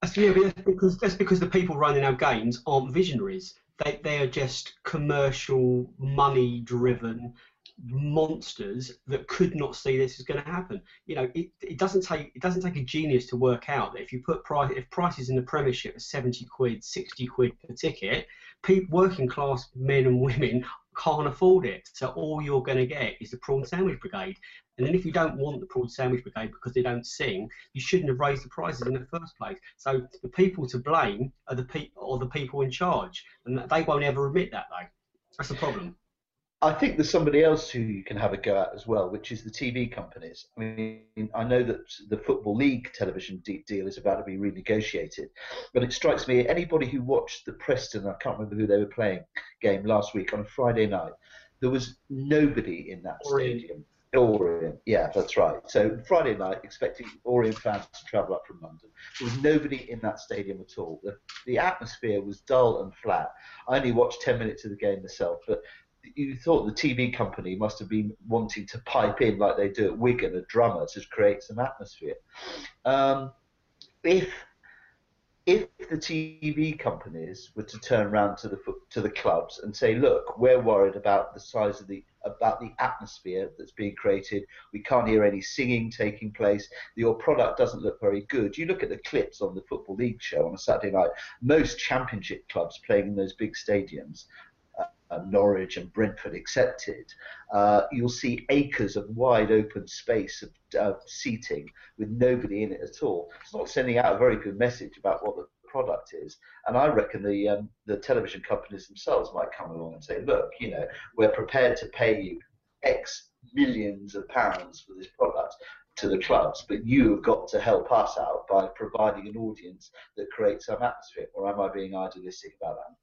S2: That's, yeah, because, that's because the people running our games aren't visionaries they, they are just commercial, money driven monsters that could not see this is going to happen. You know, it, it doesn't take it doesn't take a genius to work out that if you put price if prices in the Premiership are seventy quid, sixty quid per ticket, people, working class men and women can't afford it. So all you're going to get is the prawn sandwich brigade. And then if you don't want the prawn sandwich brigade because they don't sing, you shouldn't have raised the prices in the first place. So the people to blame are the people or the people in charge, and they won't ever admit that though. That's the problem.
S3: I think there's somebody else who you can have a go at as well, which is the TV companies. I mean, I know that the Football League television deal is about to be renegotiated, but it strikes me anybody who watched the Preston, I can't remember who they were playing, game last week on a Friday night, there was nobody in that Orient. stadium. Orient, yeah, that's right. So Friday night, expecting Orient fans to travel up from London, there was nobody in that stadium at all. The, the atmosphere was dull and flat. I only watched 10 minutes of the game myself, but you thought the TV company must have been wanting to pipe in like they do at Wigan, a drummer to create some atmosphere. Um, if if the TV companies were to turn around to the to the clubs and say, look, we're worried about the size of the about the atmosphere that's being created. We can't hear any singing taking place. Your product doesn't look very good. You look at the clips on the Football League show on a Saturday night. Most Championship clubs playing in those big stadiums Norwich and Brentford accepted, uh, you'll see acres of wide open space of uh, seating with nobody in it at all. It's not sending out a very good message about what the product is. And I reckon the um, the television companies themselves might come along and say, look, you know, we're prepared to pay you X millions of pounds for this product to the clubs, but you have got to help us out by providing an audience that creates some atmosphere. Or am I being idealistic about that?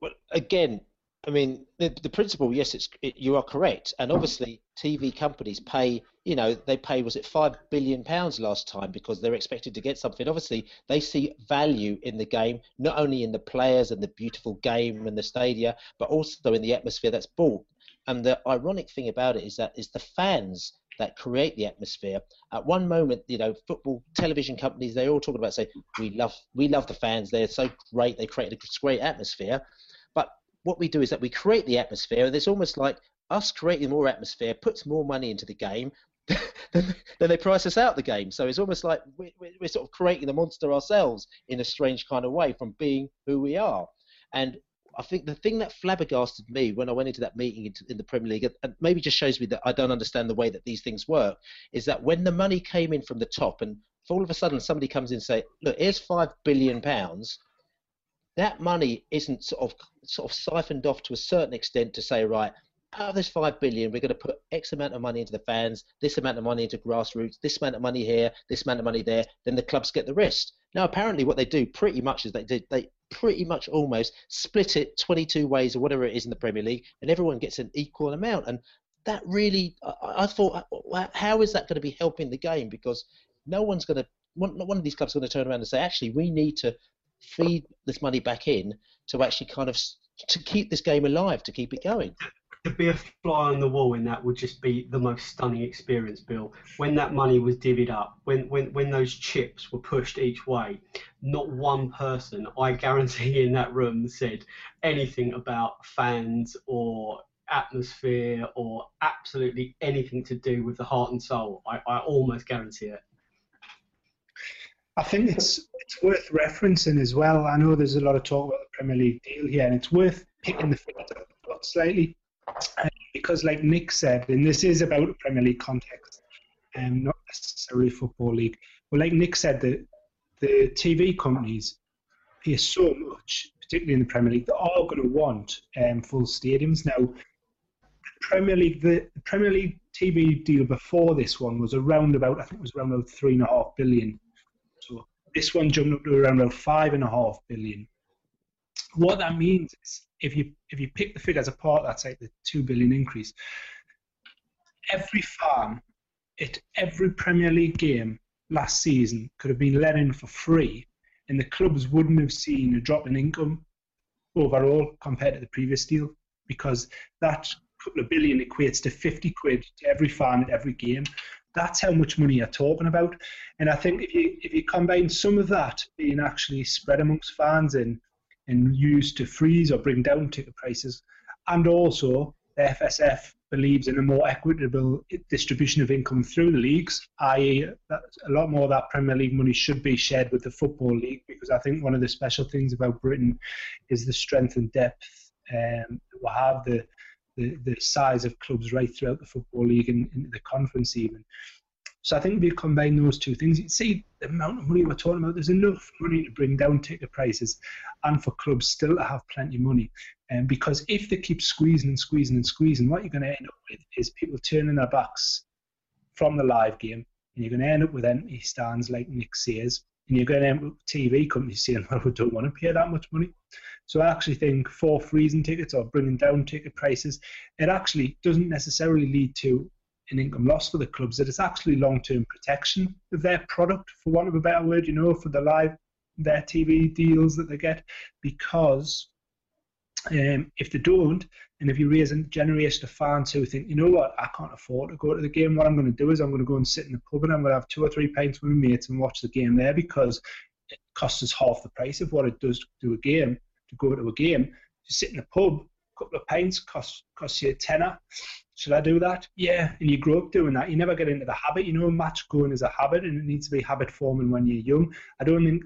S1: Well, again, I mean, the, the principle, yes, it's it, you are correct, and obviously TV companies pay. You know, they pay was it five billion pounds last time because they're expected to get something. Obviously, they see value in the game, not only in the players and the beautiful game and the stadia, but also in the atmosphere that's brought. And the ironic thing about it is that is the fans that create the atmosphere. At one moment, you know, football television companies they all talk about say we love we love the fans. They're so great. They create a great atmosphere what we do is that we create the atmosphere, and it's almost like us creating more atmosphere puts more money into the game. then, they price us out the game. So it's almost like we're, we're sort of creating the monster ourselves in a strange kind of way from being who we are. And I think the thing that flabbergasted me when I went into that meeting in the Premier League, and maybe just shows me that I don't understand the way that these things work, is that when the money came in from the top, and all of a sudden somebody comes in and say, "Look, here's five billion pounds," that money isn't sort of sort of siphoned off to a certain extent to say, right, out of this five billion, we're going to put X amount of money into the fans, this amount of money into grassroots, this amount of money here, this amount of money there. Then the clubs get the rest. Now, apparently, what they do pretty much is they they pretty much almost split it 22 ways or whatever it is in the Premier League, and everyone gets an equal amount. And that really, I, I thought, uh, how is that going to be helping the game? Because no one's going to, one, one of these clubs is going to turn around and say, actually, we need to feed this money back in to actually kind of to keep this game alive, to keep it going
S2: to be a fly on the wall in that would just be the most stunning experience, Bill. When that money was divvied up, when, when, when those chips were pushed each way, not one person, I guarantee, in that room said anything about fans or atmosphere or absolutely anything to do with the heart and soul. I, I almost guarantee it.
S22: I think it's it's worth referencing as well. I know there's a lot of talk about the Premier League deal here, and it's worth picking the figures up slightly because, like Nick said, and this is about a Premier League context, and um, not necessarily football league. But like Nick said, the the TV companies pay so much, particularly in the Premier League, they're all going to want um, full stadiums now. Premier League, the Premier League TV deal before this one was around about, I think it was around about three and a half billion. This one jumped up to around about five and a half billion. What that means is if you if you pick the figures apart, that's like the two billion increase. Every farm at every Premier League game last season could have been let in for free, and the clubs wouldn't have seen a drop in income overall compared to the previous deal because that couple of billion equates to 50 quid to every fan at every game. That's how much money you're talking about. And I think if you if you combine some of that being actually spread amongst fans and and used to freeze or bring down ticket prices. And also, the FSF believes in a more equitable distribution of income through the leagues, i.e., a lot more of that Premier League money should be shared with the Football League because I think one of the special things about Britain is the strength and depth um, we have, the, the, the size of clubs right throughout the Football League and, the conference even. So I think if you combine those two things, you see the amount of money we're talking about. There's enough money to bring down ticket prices, and for clubs still to have plenty of money. And um, because if they keep squeezing and squeezing and squeezing, what you're going to end up with is people turning their backs from the live game, and you're going to end up with empty stands like Nick says, and you're with TV companies saying, "Well, we don't want to pay that much money." So I actually think for freezing tickets or bringing down ticket prices, it actually doesn't necessarily lead to an income loss for the clubs, it's actually long term protection of their product, for want of a better word, you know, for the live their TV deals that they get, because um, if they don't, and if you raise a generation of fans who think, you know what, I can't afford to go to the game, what I'm going to do is I'm going to go and sit in the pub and I'm going to have two or three pints with my mates and watch the game there because it costs us half the price of what it does to do a game, to go to a game. To sit in the pub, a couple of pints costs costs you a tenner should I do that? Yeah. And you grow up doing that. You never get into the habit. You know, match going is a habit and it needs to be habit forming when you're young. I don't think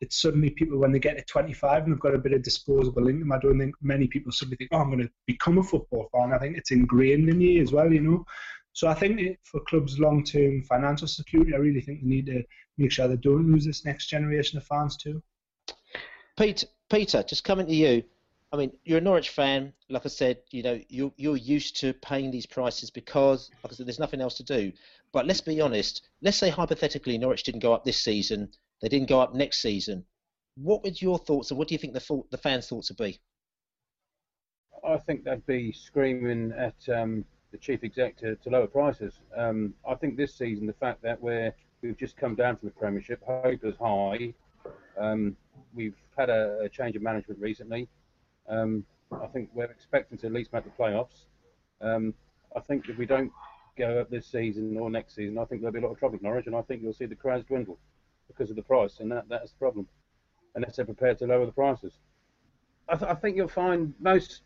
S22: it's suddenly people when they get to 25 and they've got a bit of disposable income. I don't think many people suddenly think, oh, I'm going to become a football fan. I think it's ingrained in you as well, you know. So I think for clubs' long-term financial security, I really think they need to make sure they don't lose this next generation of fans too.
S1: Pete, Peter, just coming to you. I mean, you're a Norwich fan. Like I said, you know, you're, you're used to paying these prices because, like I said, there's nothing else to do. But let's be honest. Let's say hypothetically Norwich didn't go up this season. They didn't go up next season. What would your thoughts and what do you think the the fans' thoughts would be?
S23: I think they'd be screaming at um, the chief exec to, to lower prices. Um, I think this season, the fact that we're we've just come down from the Premiership, hope is high. Um, we've had a, a change of management recently. Um, I think we're expecting to at least make the playoffs. Um, I think if we don't go up this season or next season, I think there'll be a lot of trouble in Norwich, and I think you'll see the crowds dwindle because of the price, and that that's the problem. Unless they're prepared to lower the prices. I, th- I think you'll find most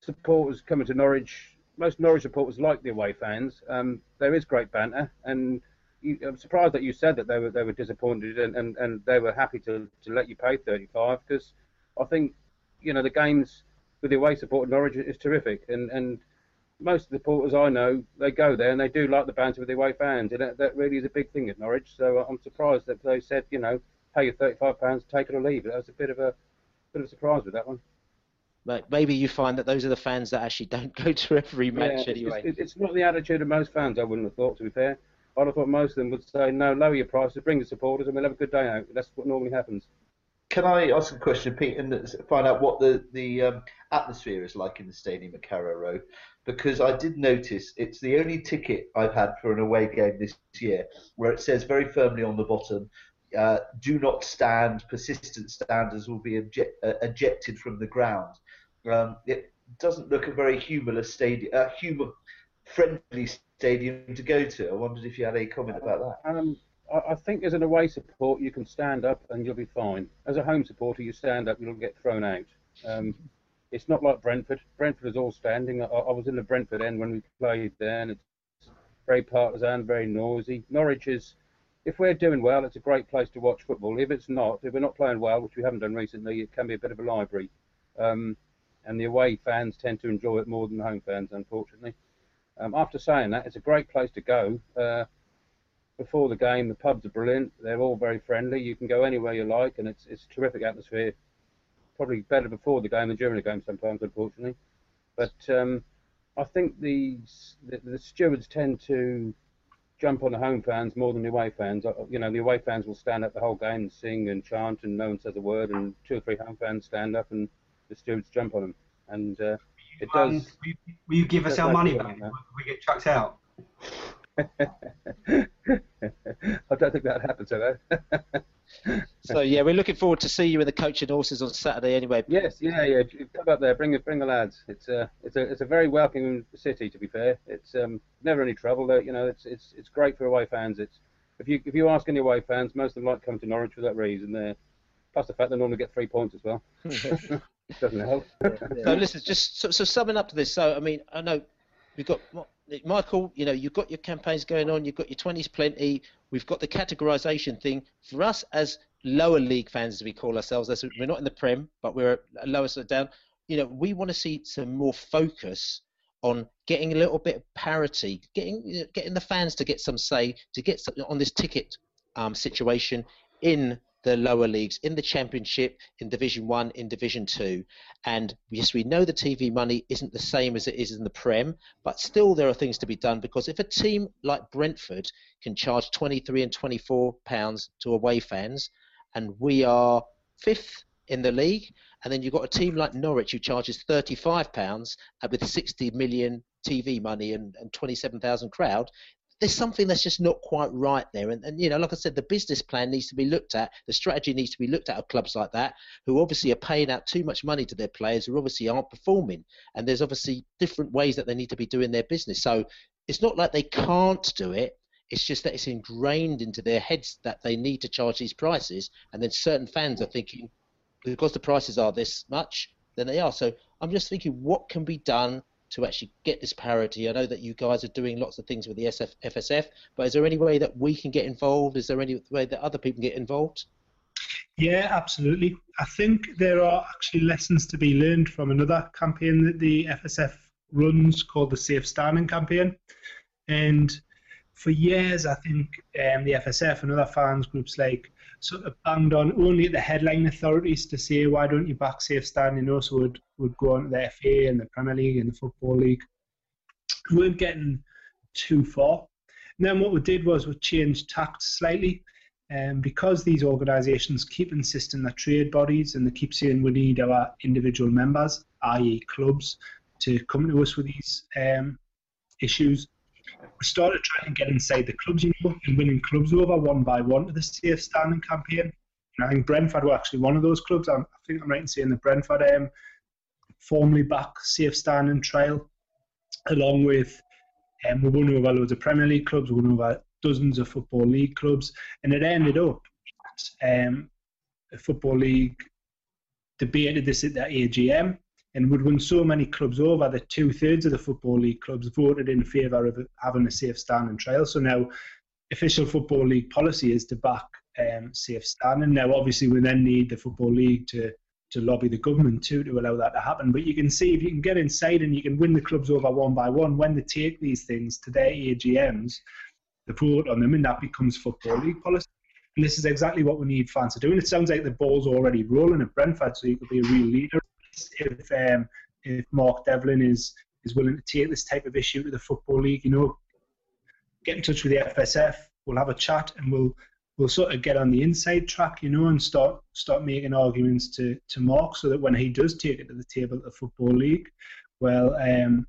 S23: supporters coming to Norwich most Norwich supporters like the away fans. Um, there is great banter, and you, I'm surprised that you said that they were they were disappointed and, and, and they were happy to, to let you pay 35 because I think you know the games with the away support of Norwich is terrific, and and most of the porters I know they go there and they do like the banter with the away fans, and that, that really is a big thing at Norwich. So I'm surprised that they said you know pay you 35 pounds, take it or leave it. That was a bit of a bit of a surprise with that one.
S1: But maybe you find that those are the fans that actually don't go to every match
S23: yeah,
S1: anyway.
S23: It's, it's, not the attitude of most fans. I wouldn't have thought. To be fair, I'd have thought most of them would say, "No, lower your prices, bring the supporters, and we'll have a good day out." That's what normally happens.
S3: Can I ask a question, Pete, and find out what the the um, atmosphere is like in the stadium at Carrow Road? Because I did notice it's the only ticket I've had for an away game this year where it says very firmly on the bottom, uh, "Do not stand. Persistent standers will be eject, uh, ejected from the ground." Um, it doesn't look a very humorless stadium, uh, humor friendly stadium to go to. I wondered if you had any comment about that.
S23: Um, I, I think as an away support, you can stand up and you'll be fine. As a home supporter, you stand up, you'll get thrown out. Um, it's not like Brentford. Brentford is all standing. I, I was in the Brentford end when we played there, and it's very partisan, very noisy. Norwich is, if we're doing well, it's a great place to watch football. If it's not, if we're not playing well, which we haven't done recently, it can be a bit of a library. Um, and the away fans tend to enjoy it more than the home fans, unfortunately. Um, after saying that, it's a great place to go. Uh, before the game, the pubs are brilliant. They're all very friendly. You can go anywhere you like, and it's it's a terrific atmosphere. Probably better before the game than during the game sometimes, unfortunately. But um, I think the, the, the stewards tend to jump on the home fans more than the away fans. Uh, you know, the away fans will stand up the whole game and sing and chant, and no one says a word, and two or three home fans stand up and the stewards jump on them. And uh, it does.
S2: Um, will, you, will you give us our money back? We get chucked out?
S23: I don't think that happens, so
S1: so yeah, we're looking forward to see you in the Coach and Horses on Saturday. Anyway.
S23: Yes, yeah, yeah. Come up there, bring bring the lads. It's a it's a it's a very welcoming city. To be fair, it's um, never any trouble. There, you know, it's it's it's great for away fans. It's if you if you ask any away fans, most of them like to come to Norwich for that reason. There, plus the fact they normally get three points as well. Doesn't help.
S1: so listen, just so, so summing up to this. So I mean, I know we've got Michael, you know, you've got your campaigns going on, you've got your 20s plenty, we've got the categorisation thing. For us as lower league fans, as we call ourselves, as we're not in the Prem, but we're a lower side down, you know, we want to see some more focus on getting a little bit of parity, getting getting the fans to get some say, to get on this ticket um, situation in the lower leagues in the championship in division 1 in division 2 and yes we know the tv money isn't the same as it is in the prem but still there are things to be done because if a team like brentford can charge 23 and 24 pounds to away fans and we are fifth in the league and then you've got a team like norwich who charges 35 pounds uh, with 60 million TV money and, and 27,000 crowd, there's something that's just not quite right there. And, and, you know, like I said, the business plan needs to be looked at. The strategy needs to be looked at of clubs like that, who obviously are paying out too much money to their players, who obviously aren't performing. And there's obviously different ways that they need to be doing their business. So it's not like they can't do it. It's just that it's ingrained into their heads that they need to charge these prices. And then certain fans are thinking, because the prices are this much, then they are. So I'm just thinking, what can be done to actually get this parity? I know that you guys are doing lots of things with the SF, FSF, but is there any way that we can get involved? Is there any way that other people get involved?
S22: Yeah, absolutely. I think there are actually lessons to be learned from another campaign that the FSF runs called the Safe Standing campaign. And for years, I think um, the FSF and other fans groups like sort of banged on only the headline authorities to say, why don't you back safe standing? Also, would would go on to the FA and the Premier League and the Football League. We weren't getting too far. And then what we did was we changed tact slightly. Um, because these organisations keep insisting that trade bodies and they keep saying we need our individual members, i.e., clubs, to come to us with these um, issues, we started trying to get inside the clubs, you know, and winning clubs over one by one to the safe standing campaign. And I think Brentford were actually one of those clubs. I'm, i think I'm right in saying the Brentford um, formally back safe standing trial, along with um, we won over loads of Premier League clubs, we won over dozens of Football League clubs, and it ended up um, the Football League debated this at the AGM and would win so many clubs over that two thirds of the Football League clubs voted in favour of having a safe standing trial. So now, official Football League policy is to back um, safe standing. Now, obviously, we then need the Football League to to lobby the government too to allow that to happen. But you can see if you can get inside and you can win the clubs over one by one when they take these things to their AGMs, the vote on them, and that becomes Football League policy. And this is exactly what we need fans to do. And it sounds like the ball's already rolling at Brentford, so you could be a real leader if um, if Mark Devlin is is willing to take this type of issue to the Football League. You know, get in touch with the FSF. We'll have a chat and we'll we'll sort of get on the inside track, you know, and start start making arguments to to Mark so that when he does take it to the table at the Football League, well, um,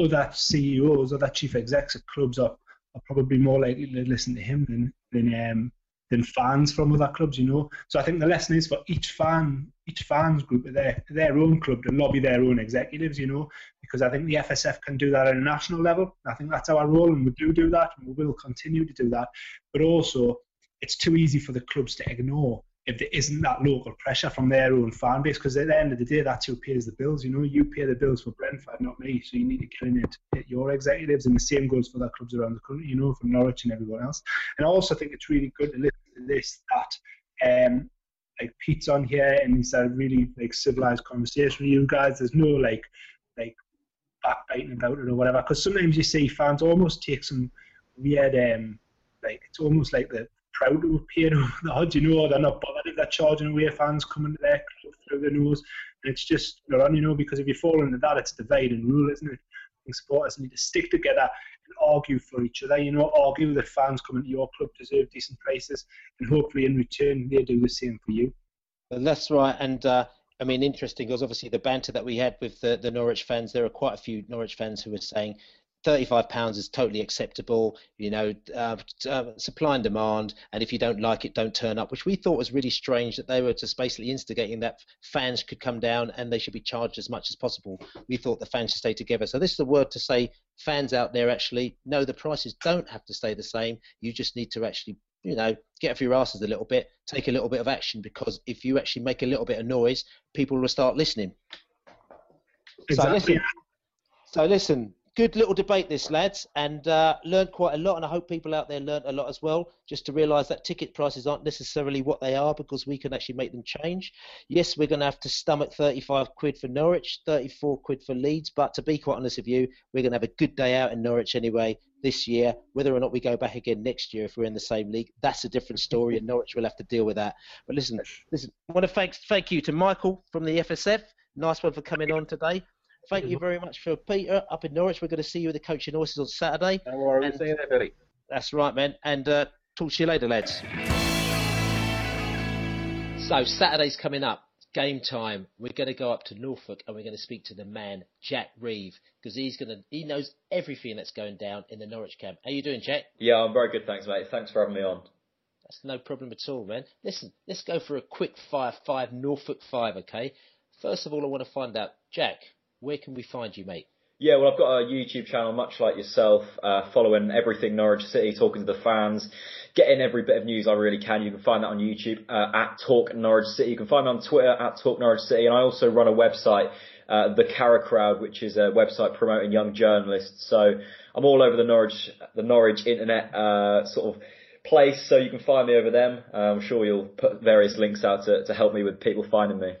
S22: other CEOs, other chief execs of clubs are, are probably more likely to listen to him than than um, than fans from other clubs, you know. So I think the lesson is for each fan, each fans group of their their own club to lobby their own executives, you know, because I think the FSF can do that at a national level. I think that's our role, and we do do that, and we will continue to do that. But also, it's too easy for the clubs to ignore if there isn't that local pressure from their own fan base, because at the end of the day, that's who pays the bills. You know, you pay the bills for Brentford, not me. So you need to get in it, get your executives, and the same goes for the clubs around the country. You know, from Norwich and everyone else. And I also think it's really good to listen to this that. Um, like Pete's on here and he's had a really like civilized conversation with you guys. There's no like like backbiting about it or whatever. Because sometimes you see fans almost take some weird um like it's almost like the proud to have paid the odds, you know, they're not bothered if they're charging away fans coming to their club through the nose. And it's just they're on, you know, because if you fall into that, it's divide and rule, isn't it? Think supporters need to stick together and argue for each other, you know, argue that fans coming to your club deserve decent prices, and hopefully in return they do the same for you.
S1: And that's right. And uh, I mean, interesting because obviously the banter that we had with the, the Norwich fans. There are quite a few Norwich fans who were saying 35 pounds is totally acceptable you know uh, uh, supply and demand and if you don't like it don't turn up which we thought was really strange that they were just basically instigating that fans could come down and they should be charged as much as possible we thought the fans should stay together so this is a word to say fans out there actually no the prices don't have to stay the same you just need to actually you know, get off your asses a little bit, take a little bit of action because if you actually make a little bit of noise, people will start listening. Exactly. So listen, so listen good little debate this, lads, and uh, learned quite a lot. And I hope people out there learned a lot as well. Just to realise that ticket prices aren't necessarily what they are because we can actually make them change. Yes, we're going to have to stomach 35 quid for Norwich, 34 quid for Leeds, but to be quite honest with you, we're going to have a good day out in Norwich anyway this year. Whether or not we go back again next year if we're in the same league, that's a different story, and Norwich will have to deal with that. But listen, listen, I want to thank thank you to Michael from the FSF. Nice one for coming on today. Thank you very much for Peter up in Norwich. We're going to see you with the Coach and Horses on Saturday.
S23: No worries. See you there, Billy.
S1: That's right, man. And uh, talk to you later, lads. So Saturday's coming up. Game time. We're going to go up to Norfolk and we're going to speak to the man Jack Reeve because he's going to he knows everything that's going down in the Norwich camp. How you doing, Jack?
S24: Yeah, I'm very good, thanks, mate. Thanks for having me on.
S1: That's no problem at all, man. Listen, let's go for a quick fire five Norfolk five, okay? First of all, I want to find out, Jack, where can we find you, mate?
S24: Yeah, well, I've got a YouTube channel, much like yourself, uh, following everything Norwich City, talking to the fans, getting every bit of news I really can. You can find that on YouTube uh, at Talk Norwich City. You can find me on Twitter at Talk Norwich City, and I also run a website, uh, The Carra Crowd, which is a website promoting young journalists. So I'm all over the Norwich, the Norwich internet uh, sort of place, so you can find me over them. Uh, I'm sure you'll put various links out to, to help me with people finding me.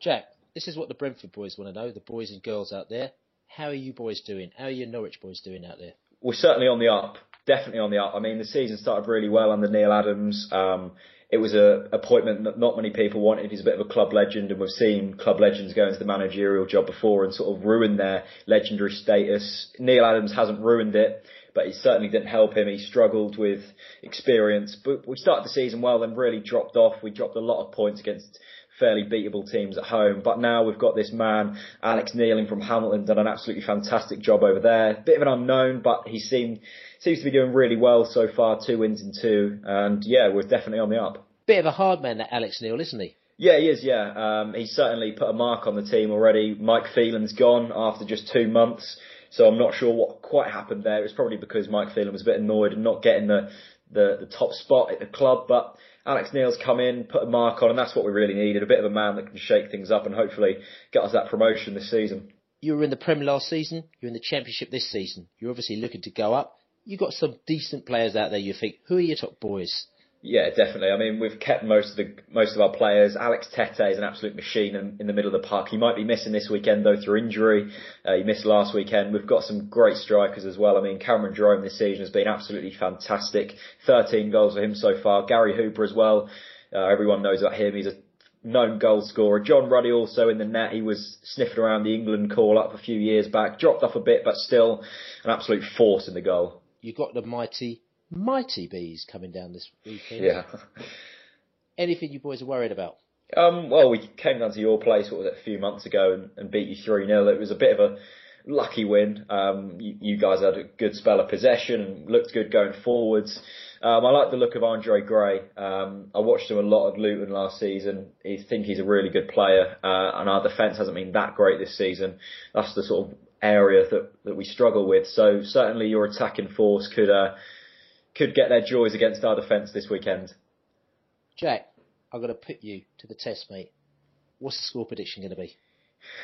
S1: Jack, this is what the Brentford boys want to know, the boys and girls out there. How are you boys doing? How are your Norwich boys doing out there?
S24: We're certainly on the up. Definitely on the up. I mean, the season started really well under Neil Adams. Um, it was a appointment that not many people wanted. He's a bit of a club legend, and we've seen club legends go into the managerial job before and sort of ruin their legendary status. Neil Adams hasn't ruined it, but it certainly didn't help him. He struggled with experience. But we started the season well, then really dropped off. We dropped a lot of points against fairly beatable teams at home. But now we've got this man, Alex Neiling from Hamilton, done an absolutely fantastic job over there. Bit of an unknown, but he seemed seems to be doing really well so far. Two wins in two, and yeah, we're definitely on the up.
S1: Bit of a hard man, that Alex Neil, isn't he?
S24: Yeah, he is. Yeah, um, he's certainly put a mark on the team already. Mike Phelan's gone after just two months. So I'm not sure what quite happened there. It's probably because Mike Phelan was a bit annoyed and not getting the, the, the top spot at the club. But Alex Neil's come in, put a mark on, and that's what we really needed. A bit of a man that can shake things up and hopefully get us that promotion this season.
S1: You were in the Prem last season. You're in the Championship this season. You're obviously looking to go up. You've got some decent players out there. You think, who are your top boys?
S24: Yeah, definitely. I mean, we've kept most of the most of our players. Alex Tettey is an absolute machine in, in the middle of the park. He might be missing this weekend though through injury. Uh, he missed last weekend. We've got some great strikers as well. I mean, Cameron Jerome this season has been absolutely fantastic. 13 goals for him so far. Gary Hooper as well. Uh, everyone knows about him. He's a known goal scorer. John Ruddy also in the net. He was sniffing around the England call up a few years back. Dropped off a bit, but still an absolute force in the goal.
S1: You've got the mighty mighty bees coming down this weekend.
S24: Yeah.
S1: Anything you boys are worried about?
S24: Um, well, we came down to your place, what was it, a few months ago and, and beat you 3 0. It was a bit of a lucky win. Um, you, you, guys had a good spell of possession and looked good going forwards. Um, I like the look of Andre Gray. Um, I watched him a lot at Luton last season. I think he's a really good player, uh, and our defence hasn't been that great this season. That's the sort of area that, that we struggle with. So certainly your attacking force could uh, could get their joys against our defence this weekend.
S1: Jack, I'm going to put you to the test, mate. What's the score prediction going to be?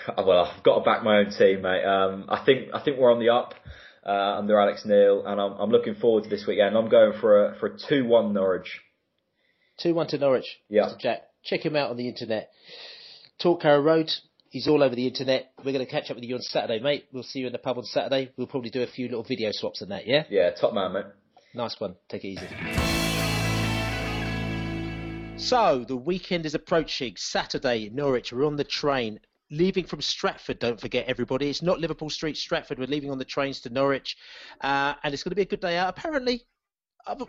S24: Well, I've got to back my own team, mate. Um, I think I think we're on the up uh, under Alex Neil, and I'm, I'm looking forward to this weekend. I'm going for a for a two one Norwich.
S1: Two one to Norwich.
S24: Yeah.
S1: Mr. Jack, check him out on the internet. Talk Carrow Road. He's all over the internet. We're going to catch up with you on Saturday, mate. We'll see you in the pub on Saturday. We'll probably do a few little video swaps on that, yeah?
S24: Yeah, top man, mate.
S1: Nice one. Take it easy. So, the weekend is approaching. Saturday, Norwich, we're on the train. Leaving from Stratford, don't forget everybody. It's not Liverpool Street, Stratford. We're leaving on the trains to Norwich. Uh, and it's going to be a good day out. Apparently,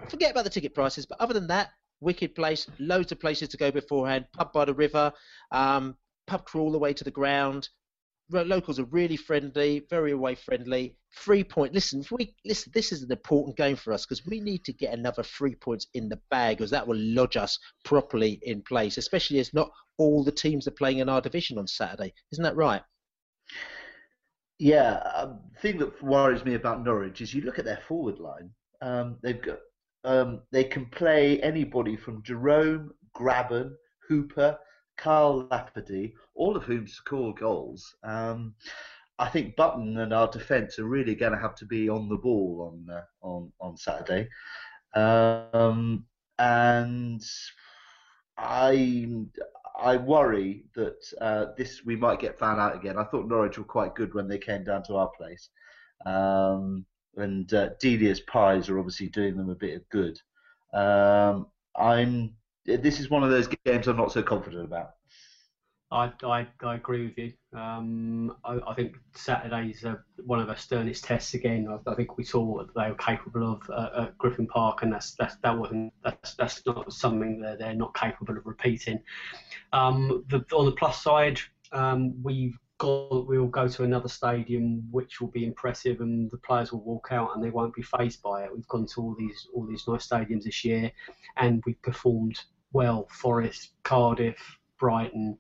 S1: forget about the ticket prices, but other than that, wicked place. Loads of places to go beforehand. Pub by the river, um, pub crawl all the way to the ground locals are really friendly, very away friendly. Three point. Listen, if we listen, this is an important game for us because we need to get another three points in the bag because that will lodge us properly in place. Especially as not all the teams are playing in our division on Saturday. Isn't that right?
S3: Yeah. Um, the thing that worries me about Norwich is you look at their forward line. Um, they've got um, they can play anybody from Jerome, Grabban, Hooper, Kyle Lafferty, all of whom score goals. Um, I think Button and our defence are really going to have to be on the ball on uh, on on Saturday, um, and I I worry that uh, this we might get found out again. I thought Norwich were quite good when they came down to our place, um, and uh, Delia's pies are obviously doing them a bit of good. Um, I'm this is one of those games I'm not so confident about.
S2: I, I, I agree with you. Um, I, I, think Saturday's one of our sternest tests again. I, I, think we saw what they were capable of uh, at Griffin Park, and that's, that's that wasn't that's, that's not something that they're not capable of repeating. Um, the, on the plus side, um, we've got we'll go to another stadium which will be impressive, and the players will walk out and they won't be fazed by it. We've gone to all these all these nice stadiums this year, and we've performed well. Forest, Cardiff, Brighton,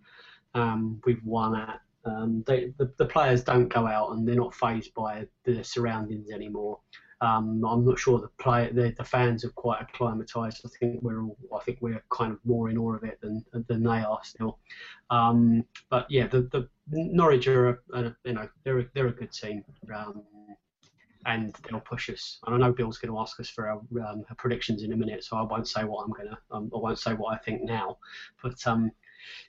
S2: um, we've won at. Um, they, the, the players don't go out and they're not fazed by the surroundings anymore. Um, I'm not sure the play the, the fans are quite acclimatised. I think we're all, I think we're kind of more in awe of it than than they are still. Um, but yeah, the, the Norwich are a, a, you know they're a, they're a good team. And they'll push us. And I know Bill's going to ask us for our, um, our predictions in a minute, so I won't say what I'm going to. Um, I won't say what I think now. But um,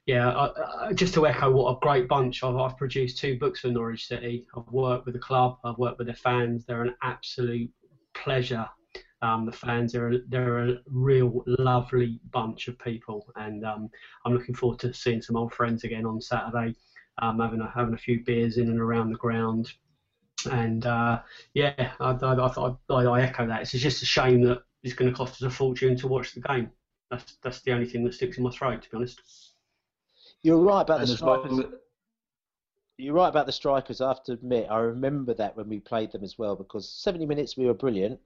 S2: yeah, I, I, just to echo what a great bunch. I've, I've produced two books for Norwich City. I've worked with the club. I've worked with their fans. They're an absolute pleasure. Um, the fans are they're a real lovely bunch of people, and um, I'm looking forward to seeing some old friends again on Saturday. Um, having a, having a few beers in and around the ground, and uh, yeah, I, I, I, I, echo that. It's just a shame that it's going to cost us a fortune to watch the game. That's that's the only thing that sticks in my throat, to be honest.
S1: You're right about and the strikers. You're right about the strikers. I have to admit, I remember that when we played them as well because 70 minutes we were brilliant.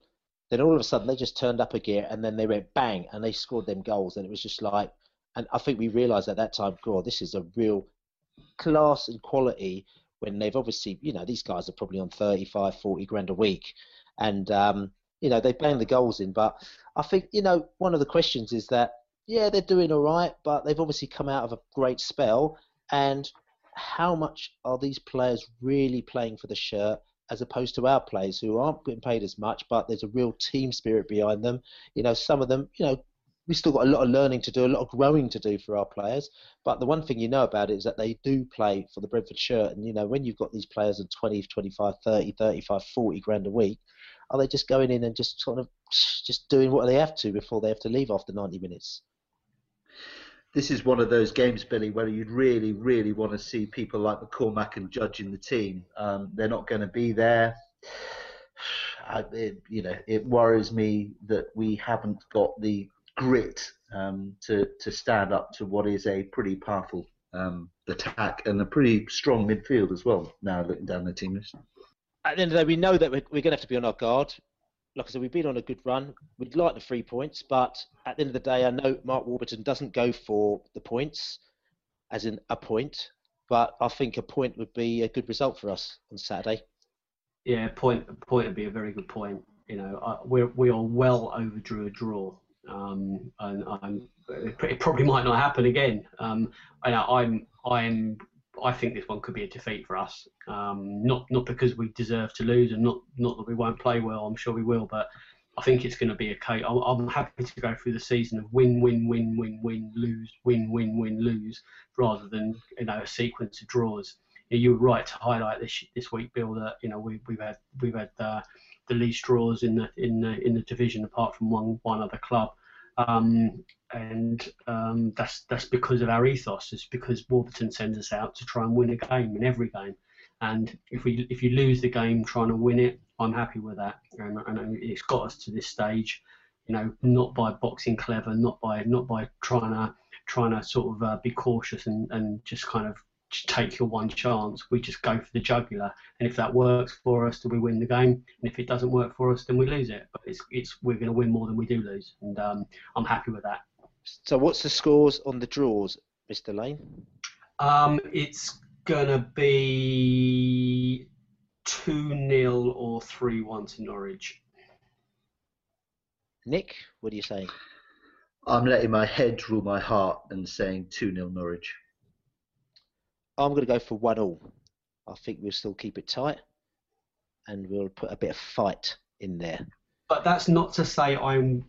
S1: Then all of a sudden they just turned up a gear and then they went bang and they scored them goals and it was just like. And I think we realised at that time, God, this is a real class and quality when they've obviously, you know, these guys are probably on 35, 40 grand a week. And, um, you know, they bang the goals in. But I think, you know, one of the questions is that, yeah, they're doing all right, but they've obviously come out of a great spell. And how much are these players really playing for the shirt as opposed to our players who aren't getting paid as much, but there's a real team spirit behind them. You know, some of them, you know, we've still got a lot of learning to do, a lot of growing to do for our players. But the one thing you know about it is that they do play for the Brentford shirt. And, you know, when you've got these players on 20, 25, 30, 35, 40 grand a week, are they just going in and just sort of just doing what they have to before they have to leave after 90 minutes?
S3: this is one of those games, Billy, where you'd really, really want to see people like McCormack and Judge in the team. Um, they're not going to be there. I, it, you know, it worries me that we haven't got the grit um, to to stand up to what is a pretty powerful um, attack and a pretty strong midfield as well. Now looking down the team list.
S1: At the end of the day, we know that we're, we're going to have to be on our guard like I said, we've been on a good run. We'd like the three points, but at the end of the day, I know Mark Warburton doesn't go for the points, as in a point. But I think a point would be a good result for us on Saturday.
S2: Yeah, a point point would be a very good point. You know, we we are well overdue a draw, um, and I'm, it probably might not happen again. Um, I, I'm I'm I think this one could be a defeat for us. Um, not not because we deserve to lose, and not not that we won't play well. I'm sure we will, but I think it's going to be a case. I'm, I'm happy to go through the season of win, win, win, win, win, lose, win, win, win, lose, rather than you know a sequence of draws. You were right to highlight this this week, Bill. That you know we, we've had we've had uh, the least draws in the in the in the division, apart from one one other club. Um, and um, that's that's because of our ethos. It's because Warburton sends us out to try and win a game in every game. And if we if you lose the game trying to win it, I'm happy with that. And, and it's got us to this stage, you know, not by boxing clever, not by not by trying to trying to sort of uh, be cautious and, and just kind of take your one chance. We just go for the jugular, and if that works for us, then we win the game. And if it doesn't work for us, then we lose it. But it's it's we're going to win more than we do lose, and um, I'm happy with that.
S1: So what's the scores on the draws, Mr. Lane?
S2: Um, it's gonna be two 0 or three one to Norwich.
S1: Nick, what are you saying?
S3: I'm letting my head rule my heart and saying two 0 Norwich.
S1: I'm going to go for one all. I think we'll still keep it tight, and we'll put a bit of fight in there.
S2: But that's not to say I'm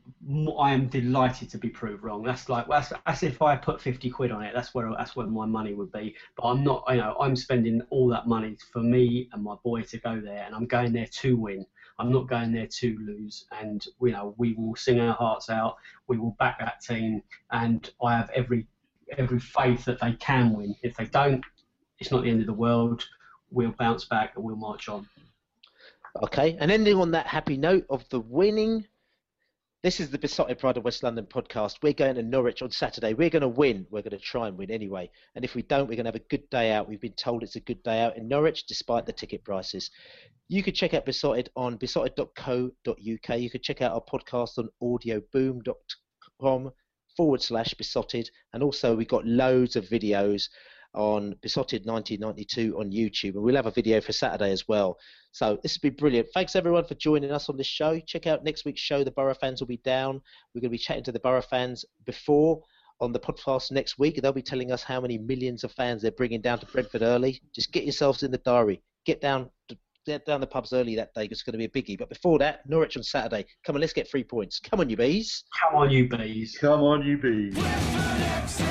S2: I am delighted to be proved wrong. That's like that's, if I put 50 quid on it. That's where that's where my money would be. But I'm not. You know, I'm spending all that money for me and my boy to go there, and I'm going there to win. I'm not going there to lose. And you know, we will sing our hearts out. We will back that team, and I have every every faith that they can win. If they don't, it's not the end of the world. We'll bounce back and we'll march on.
S1: Okay, and ending on that happy note of the winning, this is the Beesotted Pride of West London podcast. We're going to Norwich on Saturday. We're going to win. We're going to try and win anyway. And if we don't, we're going to have a good day out. We've been told it's a good day out in Norwich despite the ticket prices. You could check out Beesotted on beesotted.co.uk. You could check out our podcast on audioboom.com forward slash Beesotted. And also, we've got loads of videos on Beesotted 1992 on YouTube, and we'll have a video for Saturday as well. So this will be brilliant. Thanks everyone for joining us on this show. Check out next week's show. The Boro fans will be down. We're going to be chatting to the Boro fans before on the podcast next week. They'll be telling us how many millions of fans they're bringing down to Brentford early. Just get yourselves in the diary. Get down. To, get down the pubs early that day. It's going to be a biggie. But before that, Norwich on Saturday. Come on, let's get three points. Come on, you bees.
S2: Come on, you bees.
S3: Come on, you bees.